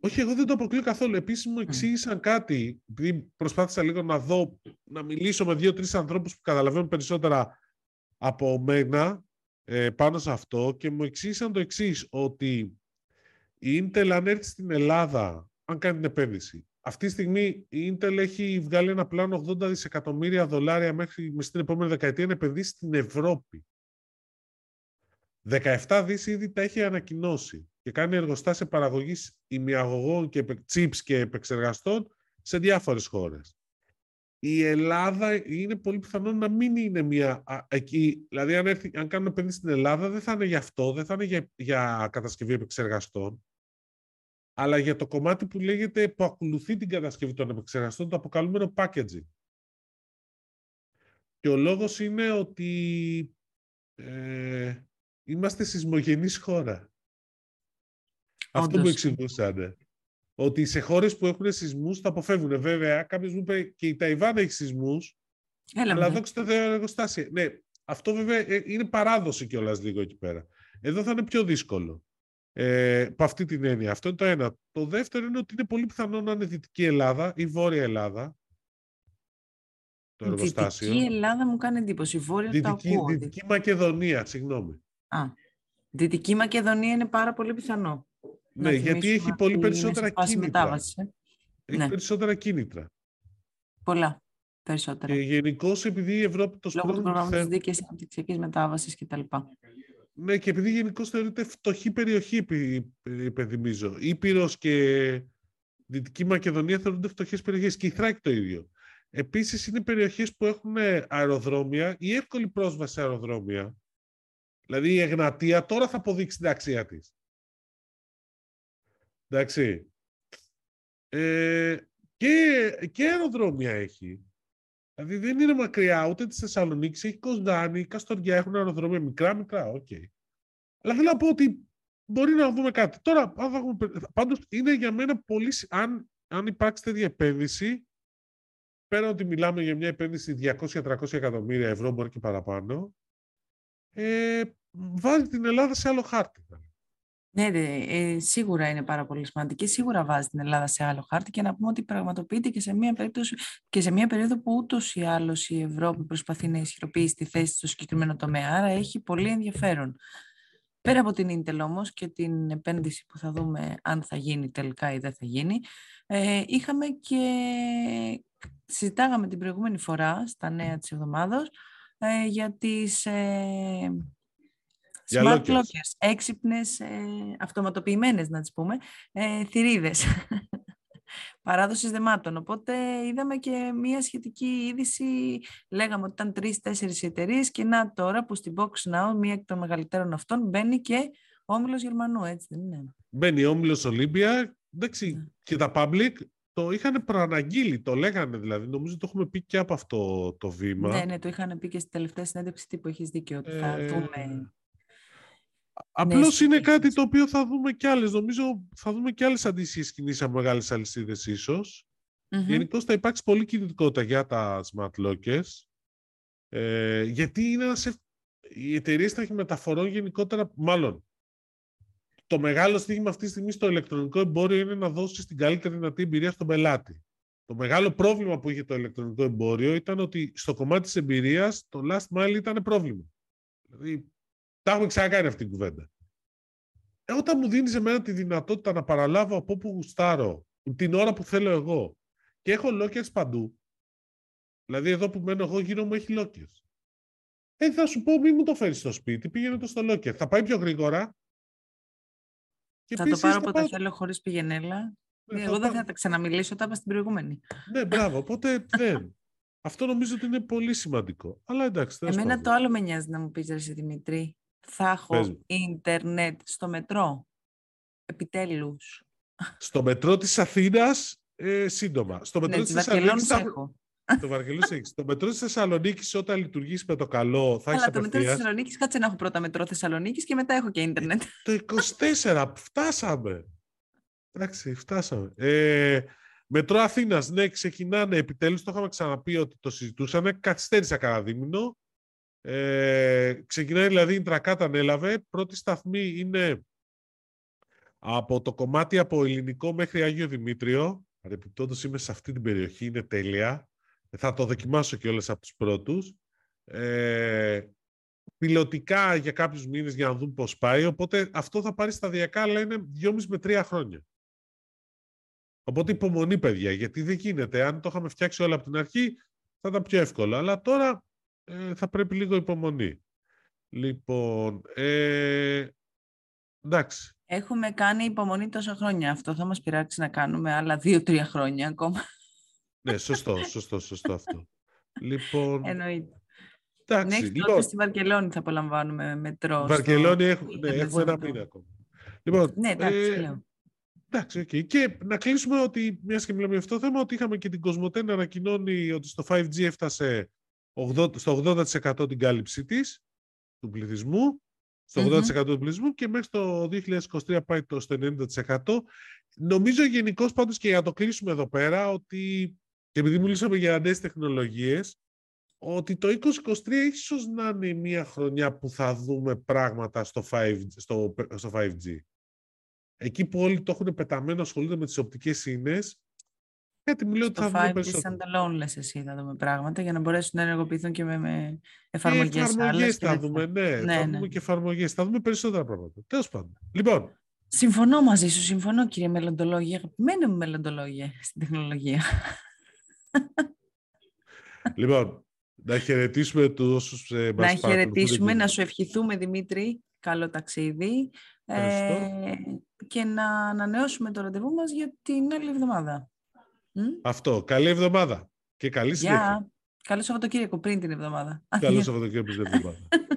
S2: Όχι, εγώ δεν το αποκλείω καθόλου. Επίσης μου εξήγησαν κάτι, επειδή προσπάθησα λίγο να δω, να μιλήσω με δύο-τρεις ανθρώπους που καταλαβαίνουν περισσότερα από μένα ε, πάνω σε αυτό και μου εξήγησαν το εξής, ότι η Intel αν έρθει στην Ελλάδα, αν κάνει την επένδυση, αυτή τη στιγμή η Intel έχει βγάλει ένα πλάνο 80 δισεκατομμύρια δολάρια μέχρι μες την επόμενη δεκαετία να επενδύσει στην Ευρώπη. 17 δις ήδη τα έχει ανακοινώσει και κάνει εργοστάσια παραγωγής ημιαγωγών και επε- chips και επεξεργαστών σε διάφορες χώρες. Η Ελλάδα είναι πολύ πιθανό να μην είναι μια α, εκεί. Δηλαδή, αν, έρθει, αν κάνουν επένδυση στην Ελλάδα, δεν θα είναι για αυτό, δεν θα είναι για, για κατασκευή επεξεργαστών, αλλά για το κομμάτι που λέγεται που ακολουθεί την κατασκευή των επεξεργαστών, το αποκαλούμενο packaging. Και ο λόγος είναι ότι ε, είμαστε σεισμογενής χώρα. Αυτό μου
S1: Όντως.
S2: εξηγούσαν. Ότι σε χώρες που έχουν σεισμούς τα αποφεύγουν. Βέβαια, κάποιος μου είπε και η Ταϊβάν έχει σεισμούς,
S1: Έλα
S2: αλλά
S1: μου.
S2: δόξα τω Θεώ εργοστάσια. Ναι, αυτό βέβαια ε, είναι παράδοση κιόλας λίγο εκεί πέρα. Εδώ θα είναι πιο δύσκολο. Ε, από αυτή την έννοια. Αυτό είναι το ένα. Το δεύτερο είναι ότι είναι πολύ πιθανό να είναι Δυτική Ελλάδα ή Βόρεια Ελλάδα. Το εργοστάσιο.
S1: Δυτική Ελλάδα μου κάνει εντύπωση. Βόρεια το
S2: Δυτική,
S1: ακούω.
S2: Δυτική Μακεδονία, συγγνώμη.
S1: Α, Δυτική Μακεδονία είναι πάρα πολύ πιθανό.
S2: Ναι,
S1: Να
S2: γιατί
S1: θυμίσουμε
S2: έχει πολύ
S1: ότι είναι
S2: περισσότερα
S1: σε φάση
S2: κίνητρα.
S1: μετάβασης, ε.
S2: Έχει
S1: Ναι.
S2: περισσότερα κίνητρα.
S1: Πολλά περισσότερα.
S2: Και γενικώς επειδή η Ευρώπη το
S1: Λόγω του
S2: σπρώχνει
S1: προγράμματος
S2: θε-
S1: δίκαιης αναπτυξιακής μετάβασης κτλ.
S2: Ναι, και επειδή γενικώς θεωρείται φτωχή περιοχή, επι- υπενθυμίζω. Ήπειρος και Δυτική Μακεδονία θεωρούνται φτωχές περιοχές και η Θράκη το ίδιο. Επίσης, είναι περιοχές που έχουν αεροδρόμια ή εύκολη πρόσβαση σε αεροδρόμια. Δηλαδή, η Εγνατία τώρα θα αποδείξει την αξία της. Εντάξει. Ε, και, και αεροδρόμια έχει. Δηλαδή δεν είναι μακριά ούτε της Θεσσαλονίκης, έχει Κοζάνη, Καστοριά, έχουν αεροδρόμια μικρά, μικρά, οκ. Αλλά θέλω να πω ότι μπορεί να δούμε κάτι. Τώρα, αν θα έχουμε, πάντως είναι για μένα πολύ, σι- αν, αν υπάρξει τέτοια επένδυση, πέρα ότι μιλάμε για μια επένδυση 200-300 εκατομμύρια ευρώ, μπορεί και παραπάνω, ε, βάζει την Ελλάδα σε άλλο χάρτη.
S1: Ναι, ε, σίγουρα είναι πάρα πολύ σημαντική. Σίγουρα βάζει την Ελλάδα σε άλλο χάρτη και να πούμε ότι πραγματοποιείται και σε μια, περίπτωση, και σε μια περίοδο που ούτως ή άλλως η Ευρώπη προσπαθεί να ισχυροποιήσει τη θέση στο συγκεκριμένο τομέα. Άρα έχει πολύ ενδιαφέρον. Πέρα από την Intel όμως και την επένδυση που θα δούμε αν θα γίνει τελικά ή δεν θα γίνει, ε, είχαμε και συζητάγαμε την προηγούμενη φορά στα νέα της εβδομάδος ε, για τις ε, smart lockers, έξυπνες, ε, αυτοματοποιημένες να τις πούμε, ε, θηρίδες παράδοσης δεμάτων. Οπότε είδαμε και μία σχετική είδηση, λέγαμε ότι ήταν τρεις-τέσσερις εταιρείες και να τώρα που στην Box Now, μία εκ των μεγαλύτερων αυτών, μπαίνει και ο Όμιλος Γερμανού, έτσι δεν είναι;
S2: Μπαίνει ο Όμιλος Ολύμπια, εντάξει, ναι. και τα public το είχαν προαναγγείλει, το λέγανε δηλαδή. Νομίζω το έχουμε πει και από αυτό το βήμα.
S1: Ναι, ναι, το είχαν πει και στη τελευταία συνέντευξη τύπου έχεις δίκιο, ότι θα ε... δούμε
S2: Απλώς ναι, είναι κάτι το οποίο θα δούμε κι άλλες. Νομίζω θα δούμε κι άλλες αντίστοιχες κινήσεις από μεγάλες αλυσίδες, ίσως. Mm-hmm. Γενικώς θα υπάρξει πολύ κινητικότητα για τα smart lockers. Ε, γιατί είναι ένας, οι εταιρείες μεταφορών γενικότερα, μάλλον το μεγάλο στίγμα αυτή τη στιγμή στο ηλεκτρονικό εμπόριο είναι να δώσει την καλύτερη δυνατή εμπειρία στον πελάτη. Το μεγάλο πρόβλημα που είχε το ηλεκτρονικό εμπόριο ήταν ότι στο κομμάτι της εμπειρίας το last mile ήταν πρόβλημα. Δηλαδή, τα έχουμε ξανακάνει αυτή την κουβέντα. Ε, όταν μου δίνεις εμένα τη δυνατότητα να παραλάβω από όπου γουστάρω, την ώρα που θέλω εγώ, και έχω lockers παντού, δηλαδή εδώ που μένω εγώ γύρω μου έχει lockers. Ε, θα σου πω μην μου το φέρεις στο σπίτι, πήγαινε το στο locker. Θα πάει πιο γρήγορα,
S1: και θα το πάρω όποτε πάω... θέλω χωρίς πηγενέλα. Ναι, Εγώ δεν θα τα ξαναμιλήσω, τα είπα στην προηγούμενη.
S2: Ναι, μπράβο. Οπότε δεν. Αυτό νομίζω ότι είναι πολύ σημαντικό. Αλλά εντάξει.
S1: Εμένα το άλλο με νοιάζει να μου πεις, Ρε Δημητρή. Θα έχω ίντερνετ στο μετρό; Επιτέλους.
S2: Στο μετρό της Αθήνας, ε, σύντομα. Στο μετρό
S1: ναι, της Θεσσαλονίκης
S2: έχω. Το Βαρκελό έχεις. Το μετρό της Θεσσαλονίκης, όταν λειτουργήσει με το καλό, θα έχεις.
S1: Αλλά το μετρό της Θεσσαλονίκης, κάτσε να έχω πρώτα μετρό Θεσσαλονίκης και μετά έχω και ίντερνετ.
S2: Το 24, φτάσαμε. Εντάξει, φτάσαμε. Ε, μετρό Αθήνας, ναι, ξεκινάνε επιτέλους. Το είχαμε ξαναπεί ότι το συζητούσαμε. Καθυστέρησα κανένα δίμηνο. Ε, ξεκινάει δηλαδή η Τρακάτα ανέλαβε. Πρώτη σταθμή είναι από το κομμάτι από ελληνικό μέχρι Άγιο Δημήτριο. Παρεπιπτόντως είμαι σε αυτή την περιοχή, είναι τέλεια θα το δοκιμάσω και όλες από τους πρώτους. Ε, πιλωτικά για κάποιους μήνες για να δούμε πώς πάει, οπότε αυτό θα πάρει σταδιακά, αλλά είναι 2,5 με 3 χρόνια. Οπότε υπομονή, παιδιά, γιατί δεν γίνεται. Αν το είχαμε φτιάξει όλα από την αρχή, θα ήταν πιο εύκολο. Αλλά τώρα ε, θα πρέπει λίγο υπομονή. Λοιπόν, ε, εντάξει.
S1: Έχουμε κάνει υπομονή τόσα χρόνια. Αυτό θα μας πειράξει να κάνουμε άλλα δύο-τρία χρόνια ακόμα.
S2: Ναι, σωστό, σωστό, σωστό αυτό. Λοιπόν,
S1: Εννοείται. Εντάξει, Μέχρι λοιπόν, στη Βαρκελόνη θα απολαμβάνουμε μετρό.
S2: Βαρκελόνη στο... έχουμε, ναι, έχουμε ένα μήνα ακόμα. Λοιπόν,
S1: ναι, εντάξει, ε, λέω.
S2: Εντάξει, okay. Και να κλείσουμε ότι, μιας και μιλάμε για αυτό το θέμα, ότι είχαμε και την Κοσμοτέ να ανακοινώνει ότι στο 5G έφτασε 80, στο 80% την κάλυψή της, του πληθυσμού, στο 80% mm-hmm. του πληθυσμού και μέχρι το 2023 πάει το στο 90%. Νομίζω γενικώς πάντως και για να το κλείσουμε εδώ πέρα ότι και επειδή μιλήσαμε για νέες τεχνολογίες, ότι το 2023 ίσως να είναι μια χρονιά που θα δούμε πράγματα στο 5G. Στο, στο 5G. Εκεί που όλοι το έχουν πεταμένο, ασχολούνται με τις οπτικές ίνες, κάτι μου λέει ότι θα δούμε περισσότερο.
S1: Στο 5G standalone λες εσύ θα δούμε πράγματα για να μπορέσουν να ενεργοποιηθούν και με, με εφαρμογές, και
S2: εφαρμογές θα δούμε, ναι, ναι, θα ναι. δούμε και εφαρμογές, θα δούμε περισσότερα πράγματα. Τέλος πάντων. Λοιπόν,
S1: Συμφωνώ μαζί σου, συμφωνώ κύριε μελλοντολόγια, αγαπημένη μου μελλοντολόγια στην τεχνολογία.
S2: Λοιπόν, να χαιρετήσουμε τους όσους ε,
S1: Να χαιρετήσουμε, να σου ευχηθούμε Δημήτρη, καλό ταξίδι ε, και να ανανεώσουμε το ραντεβού μας για την άλλη εβδομάδα.
S2: Αυτό. Καλή εβδομάδα και καλή συνέχεια.
S1: Καλό Σαββατοκύριακο πριν την εβδομάδα.
S2: Καλό Σαββατοκύριακο πριν την εβδομάδα.